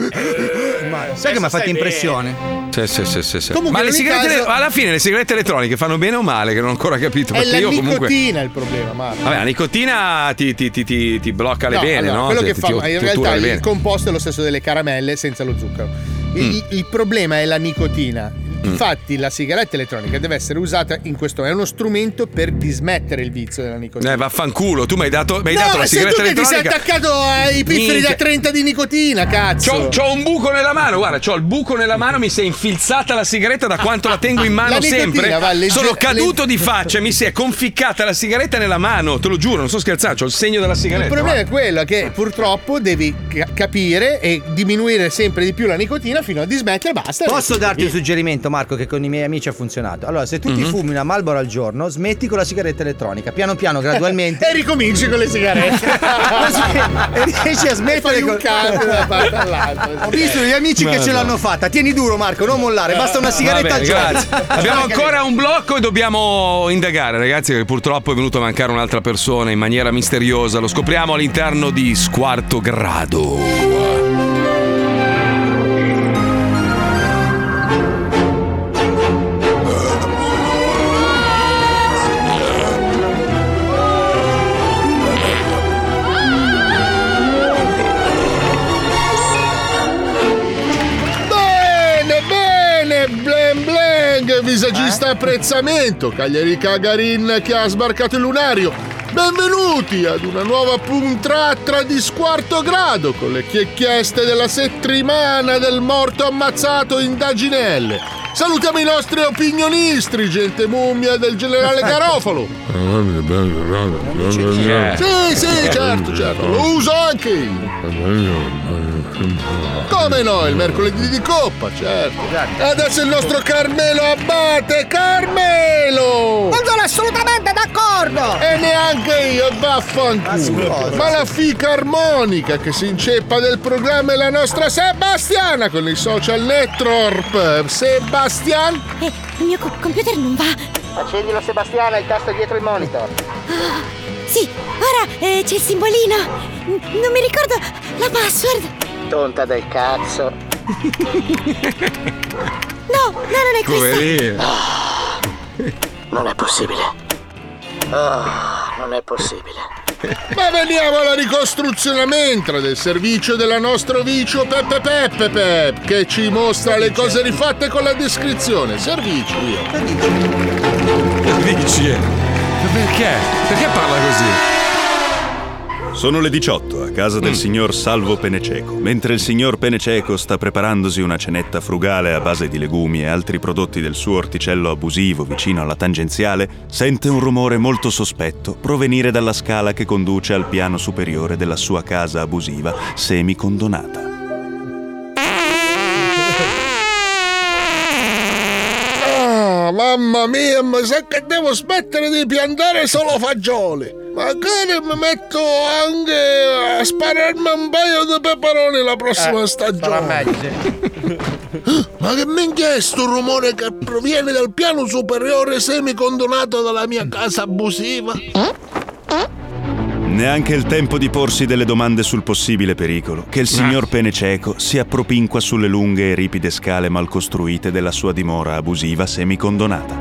Ma sai che mi ha fatto impressione? Sì, sì, sì, sì, sì. Comunque, Ma le sigarette, caso- alla fine le sigarette elettroniche fanno bene o male? Che non ho ancora capito. È Perché la io nicotina comunque. il problema, Marco. Vabbè, la nicotina ti, ti- ti- ti- ti blocca le No, vene, allora, no? Quello che fa, ti in realtà le il composto è lo stesso delle caramelle senza lo zucchero. Il, il problema è la nicotina. Mm. Infatti, la sigaretta elettronica deve essere usata in questo. È uno strumento per dismettere il vizio della nicotina. Eh, vaffanculo, tu mi hai dato, mi hai no, dato la sigaretta tu che ti sei elettronica. attaccato ai pifferi da 30 di nicotina, cazzo. C'ho, c'ho un buco nella mano, guarda, c'ho il buco nella mano, mi si è infilzata la sigaretta da quanto la tengo in mano sempre. va legge- Sono caduto le- di faccia, mi si è conficcata la sigaretta nella mano, te lo giuro, non sto scherzando, c'ho il segno della sigaretta. Il problema guarda. è quello che purtroppo devi ca- capire e diminuire sempre di più la nicotina fino a dismettere e basta. Posso darti un suggerimento, Marco, che con i miei amici ha funzionato? Allora, se tu ti Mhm. fumi una Marlboro al giorno, smetti con la sigaretta elettronica. Piano piano, gradualmente. e ricominci con le sigarette. e riesci a smettere Fai un con cambio da parte all'altra. Ho visto degli amici che ce l'hanno fatta. Tieni duro, Marco, non mollare. Basta una sigaretta bene, al giorno. grazie. Abbiamo ancora un blocco e dobbiamo indagare, ragazzi, che purtroppo è venuto a mancare un'altra persona in maniera misteriosa. Lo scopriamo all'interno di Squarto Grado. Apprezzamento, Cagliari Cagarin che ha sbarcato il lunario. Benvenuti ad una nuova puntratra di squarto grado con le chieste della settimana del morto ammazzato in Daginelle. Salutiamo i nostri opinionisti, gente mummia del generale Garofalo. Sì, sì, certo, certo, lo uso anche io. Come no, il mercoledì di coppa, certo. Adesso il nostro Carmelo Abate, Carmelo! Non sono assolutamente d'accordo! E neanche io, vaffanculo! Ma la fica armonica che si inceppa del programma è la nostra Sebastiana con i social network. Sebastian? Eh, il mio co- computer non va. Accendilo Sebastiana, il tasto dietro il monitor. Ah, sì, ora eh, c'è il simbolino. N- non mi ricordo la password. Tonta del cazzo. No, no, non è questa. Non è possibile. Ah, non è possibile. Ma veniamo alla ricostruzione mentre del servizio della nostro vicio Peppe Peppe Pep che ci mostra le cose rifatte con la descrizione. Servizio io. Perché? Perché parla così? Sono le 18 a casa del signor Salvo Penececo. Mentre il signor Penececo sta preparandosi una cenetta frugale a base di legumi e altri prodotti del suo orticello abusivo vicino alla tangenziale, sente un rumore molto sospetto provenire dalla scala che conduce al piano superiore della sua casa abusiva semicondonata. Mamma mia, ma sa che devo smettere di piantare solo fagioli. Magari mi metto anche a spararmi un paio di peperoni la prossima Eh, stagione. Ma che minchia è sto rumore che proviene dal piano superiore semicondonato dalla mia casa abusiva? Neanche il tempo di porsi delle domande sul possibile pericolo che il signor Penececo si appropinqua sulle lunghe e ripide scale mal costruite della sua dimora abusiva semicondonata.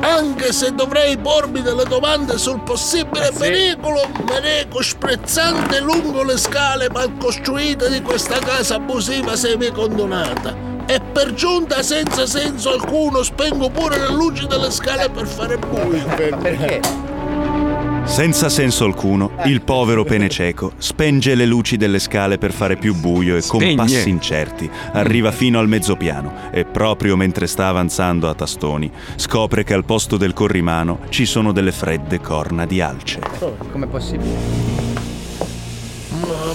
Anche se dovrei pormi delle domande sul possibile pericolo, me reco sprezzante lungo le scale mal costruite di questa casa abusiva semicondonata. E per giunta, senza senso alcuno, spengo pure le luci delle scale per fare buio. Perché? Senza senso alcuno, il povero Penececo spenge le luci delle scale per fare più buio e con Spegne. passi incerti arriva fino al mezzopiano e proprio mentre sta avanzando a tastoni scopre che al posto del corrimano ci sono delle fredde corna di alce. Com'è possibile?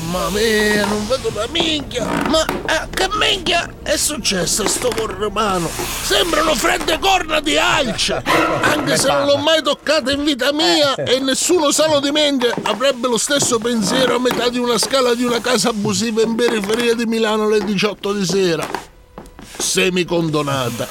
Mamma mia, non vedo una minchia! Ma eh, che minchia è successo a sto corremano? Sembrano fredde corna di alce! Anche se non l'ho mai toccata in vita mia e nessuno sano di mente avrebbe lo stesso pensiero a metà di una scala di una casa abusiva in periferia di Milano alle 18 di sera. Semicondonata.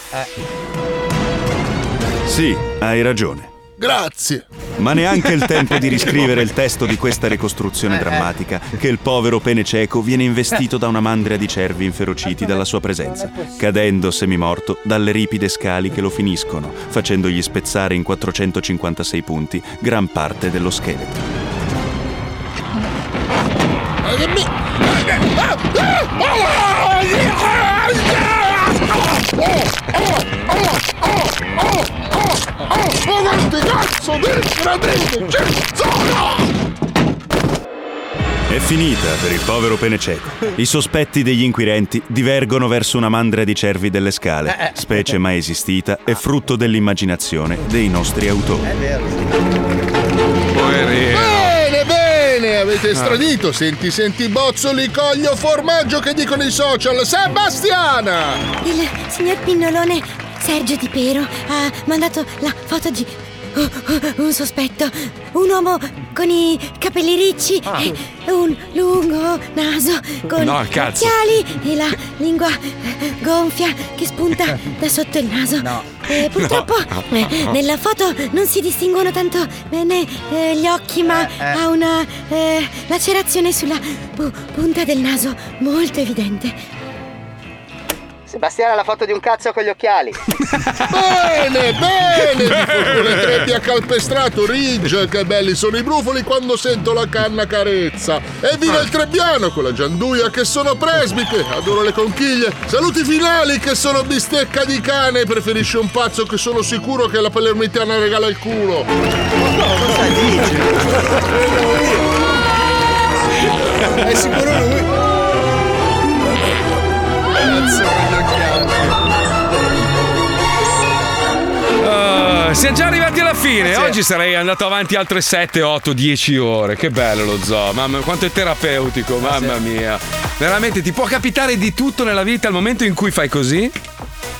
Sì, hai ragione. Grazie. Ma neanche il tempo di riscrivere il testo di questa ricostruzione drammatica che il povero Penececo viene investito da una mandria di cervi inferociti dalla sua presenza, cadendo semimorto dalle ripide scali che lo finiscono, facendogli spezzare in 456 punti gran parte dello scheletro. Ma Ma quanti cazzo di gradini ci sono? È finita per il povero Penececo. I sospetti degli inquirenti divergono verso una mandria di cervi delle scale, specie mai esistita e frutto dell'immaginazione dei nostri autori. Bene, bene, avete estradito. Senti, senti, bozzoli, coglio, formaggio che dicono i social. Sebastiana! Il signor Pinnolone Sergio Di Pero ha mandato la foto di oh, oh, un sospetto. Un uomo con i capelli ricci e un lungo naso con No, cazzo. occhiali e la lingua eh, gonfia che spunta da sotto il naso. E purtroppo No. eh, nella foto non si distinguono tanto bene eh, gli occhi, ma ha una eh, lacerazione sulla pu- punta del naso molto evidente. Sebastiana la foto di un cazzo con gli occhiali. Bene, bene! Con Treppi ha calpestrato Ridge, che belli sono i brufoli quando sento la canna carezza. E viva il Trebbiano con la gianduia che sono presbite, adoro le conchiglie. Saluti finali che sono bistecca di cane, preferisce un pazzo che sono sicuro che la palermitana regala il culo. È sicuro lui? Siamo già arrivati alla fine. Sì. Oggi sarei andato avanti altre 7, 8, 10 ore. Che bello lo zoo. Mamma quanto è terapeutico, mamma mia. Veramente ti può capitare di tutto nella vita al momento in cui fai così.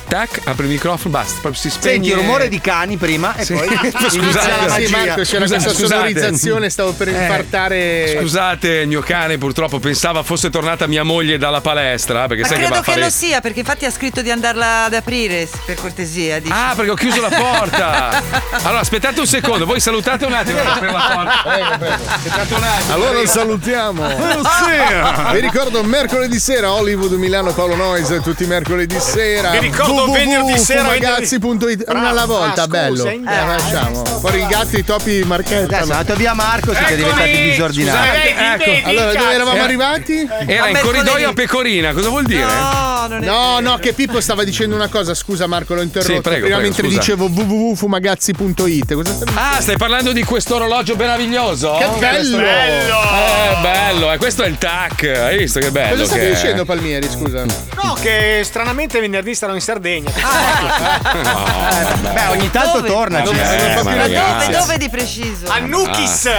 Tac, apri il microfono, basta, proprio si spegne. Senti il rumore di cani prima e Sì. poi Scusate, sì. Marco, c'era Scusate, questa scusate. sonorizzazione, stavo per Eh, infartare. Scusate, il mio cane purtroppo pensava fosse tornata mia moglie dalla palestra. Perché Ma sai che va credo a che fare. lo sia, perché infatti ha scritto di andarla ad aprire, per cortesia. dici. Ah, perché ho chiuso la porta. Allora, aspettate un secondo, voi salutate un attimo. per la porta. Aspettate un attimo. Allora salutiamo. Buonasera. Vi ricordo mercoledì sera Hollywood Milano Paolo Noise tutti i mercoledì sera. Vi ricordo venerdì sera, Fumagazzi.it una alla volta, Ah, bello. scusa, Eh, indietro. lasciamo. Fuori i gatti, i topi, i marchetti. Adesso è andato via Marco, siete diventati disordinati. Ecco. Allora, dove eravamo Era- arrivati? Era in corridoio a pecorina, cosa vuol dire? No, no, che Pippo stava dicendo una cosa. Scusa, Marco, l'ho interrotto. Sì, prego, Prima prego, mentre scusa. dicevo www.fumagazzi.it. Cosa Ah, stai parlando di questo orologio meraviglioso? Che bello! Eh, bello, eh, questo è il tac. Hai visto che bello? Cosa stavi che è? dicendo, Palmieri? Scusa. No, che stranamente venerdì starò in Sardegna. Beh, ogni tanto Dove? torna. Cioè. ragazzi. dove, dove di preciso? A Nukis!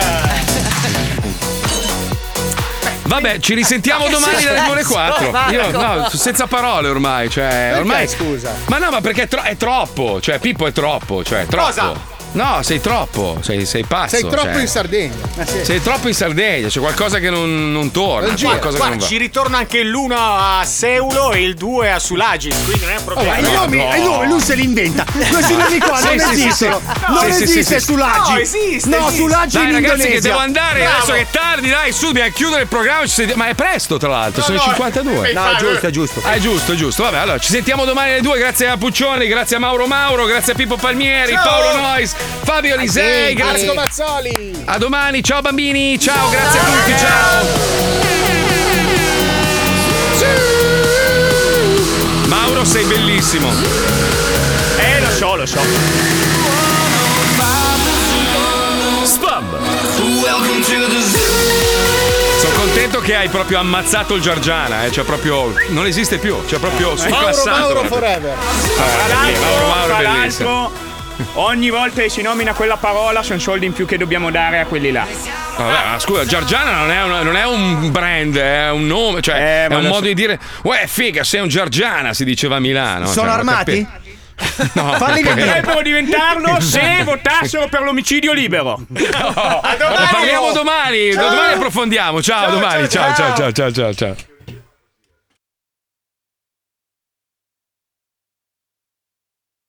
Vabbè, ci risentiamo domani dalle ore successo, 4. Marco? Io no, senza parole ormai, cioè, Perché, ormai scusa? Ma no, ma perché è, tro- è troppo, cioè Pippo è troppo, cioè è troppo. Cosa? No, sei troppo, sei, sei pazzo. Sei troppo cioè. in Sardegna. Sei troppo in Sardegna, c'è qualcosa che non, non torna, qualcosa guarda, che non ci ritorna anche l'uno a Seulo e il due a Sulagis, quindi non è un Oh, problema. ma i nomi, i nomi lui se li inventa. Questi nomi qua Sì, non sì, sì, esistono. sì. Non Sì, sì, esiste sì, sì. Sulagi. No, esiste, No, esiste. Sulagi Dai in ragazzi che Indonesia. devo andare, Bravo. adesso che è tardi, dai, su, dobbiamo chiudere il programma, ma è presto tra l'altro, sono no, i 52. No, è giusto, è giusto. Ah, è giusto, è giusto. Vabbè, allora ci sentiamo domani alle due. Grazie a Puccioni, grazie a Mauro Mauro, grazie a Pippo Palmieri. Paolo Nois, Fabio Lisei. Marco Grazie. Mazzoli. A domani, ciao bambini, ciao, grazie a tutti, ciao. Mauro, sei bellissimo. Eh, lo so, lo so. Spam! Sono contento che hai proprio ammazzato il Giorgiana, eh. Cioè, proprio. Non esiste più. Cioè, proprio Mauro surclassato. Mauro proprio. forever. L'altro, Mauro Mauro bellissimo. Ogni volta che si nomina quella parola sono soldi in più che dobbiamo dare a quelli là. Vabbè, ma scusa, Giorgiana non è, una- non è un brand, è un nome, cioè Eh, è un modo so. di dire, uè, figa, sei un Giorgiana, si diceva a Milano. Sono cioè, armati? No, Falli. Potrebbero diventarlo se votassero per l'omicidio libero. Vabbè, parliamo domani, domani approfondiamo. Ciao, domani. ciao, ciao, ciao, ciao, ciao. ciao.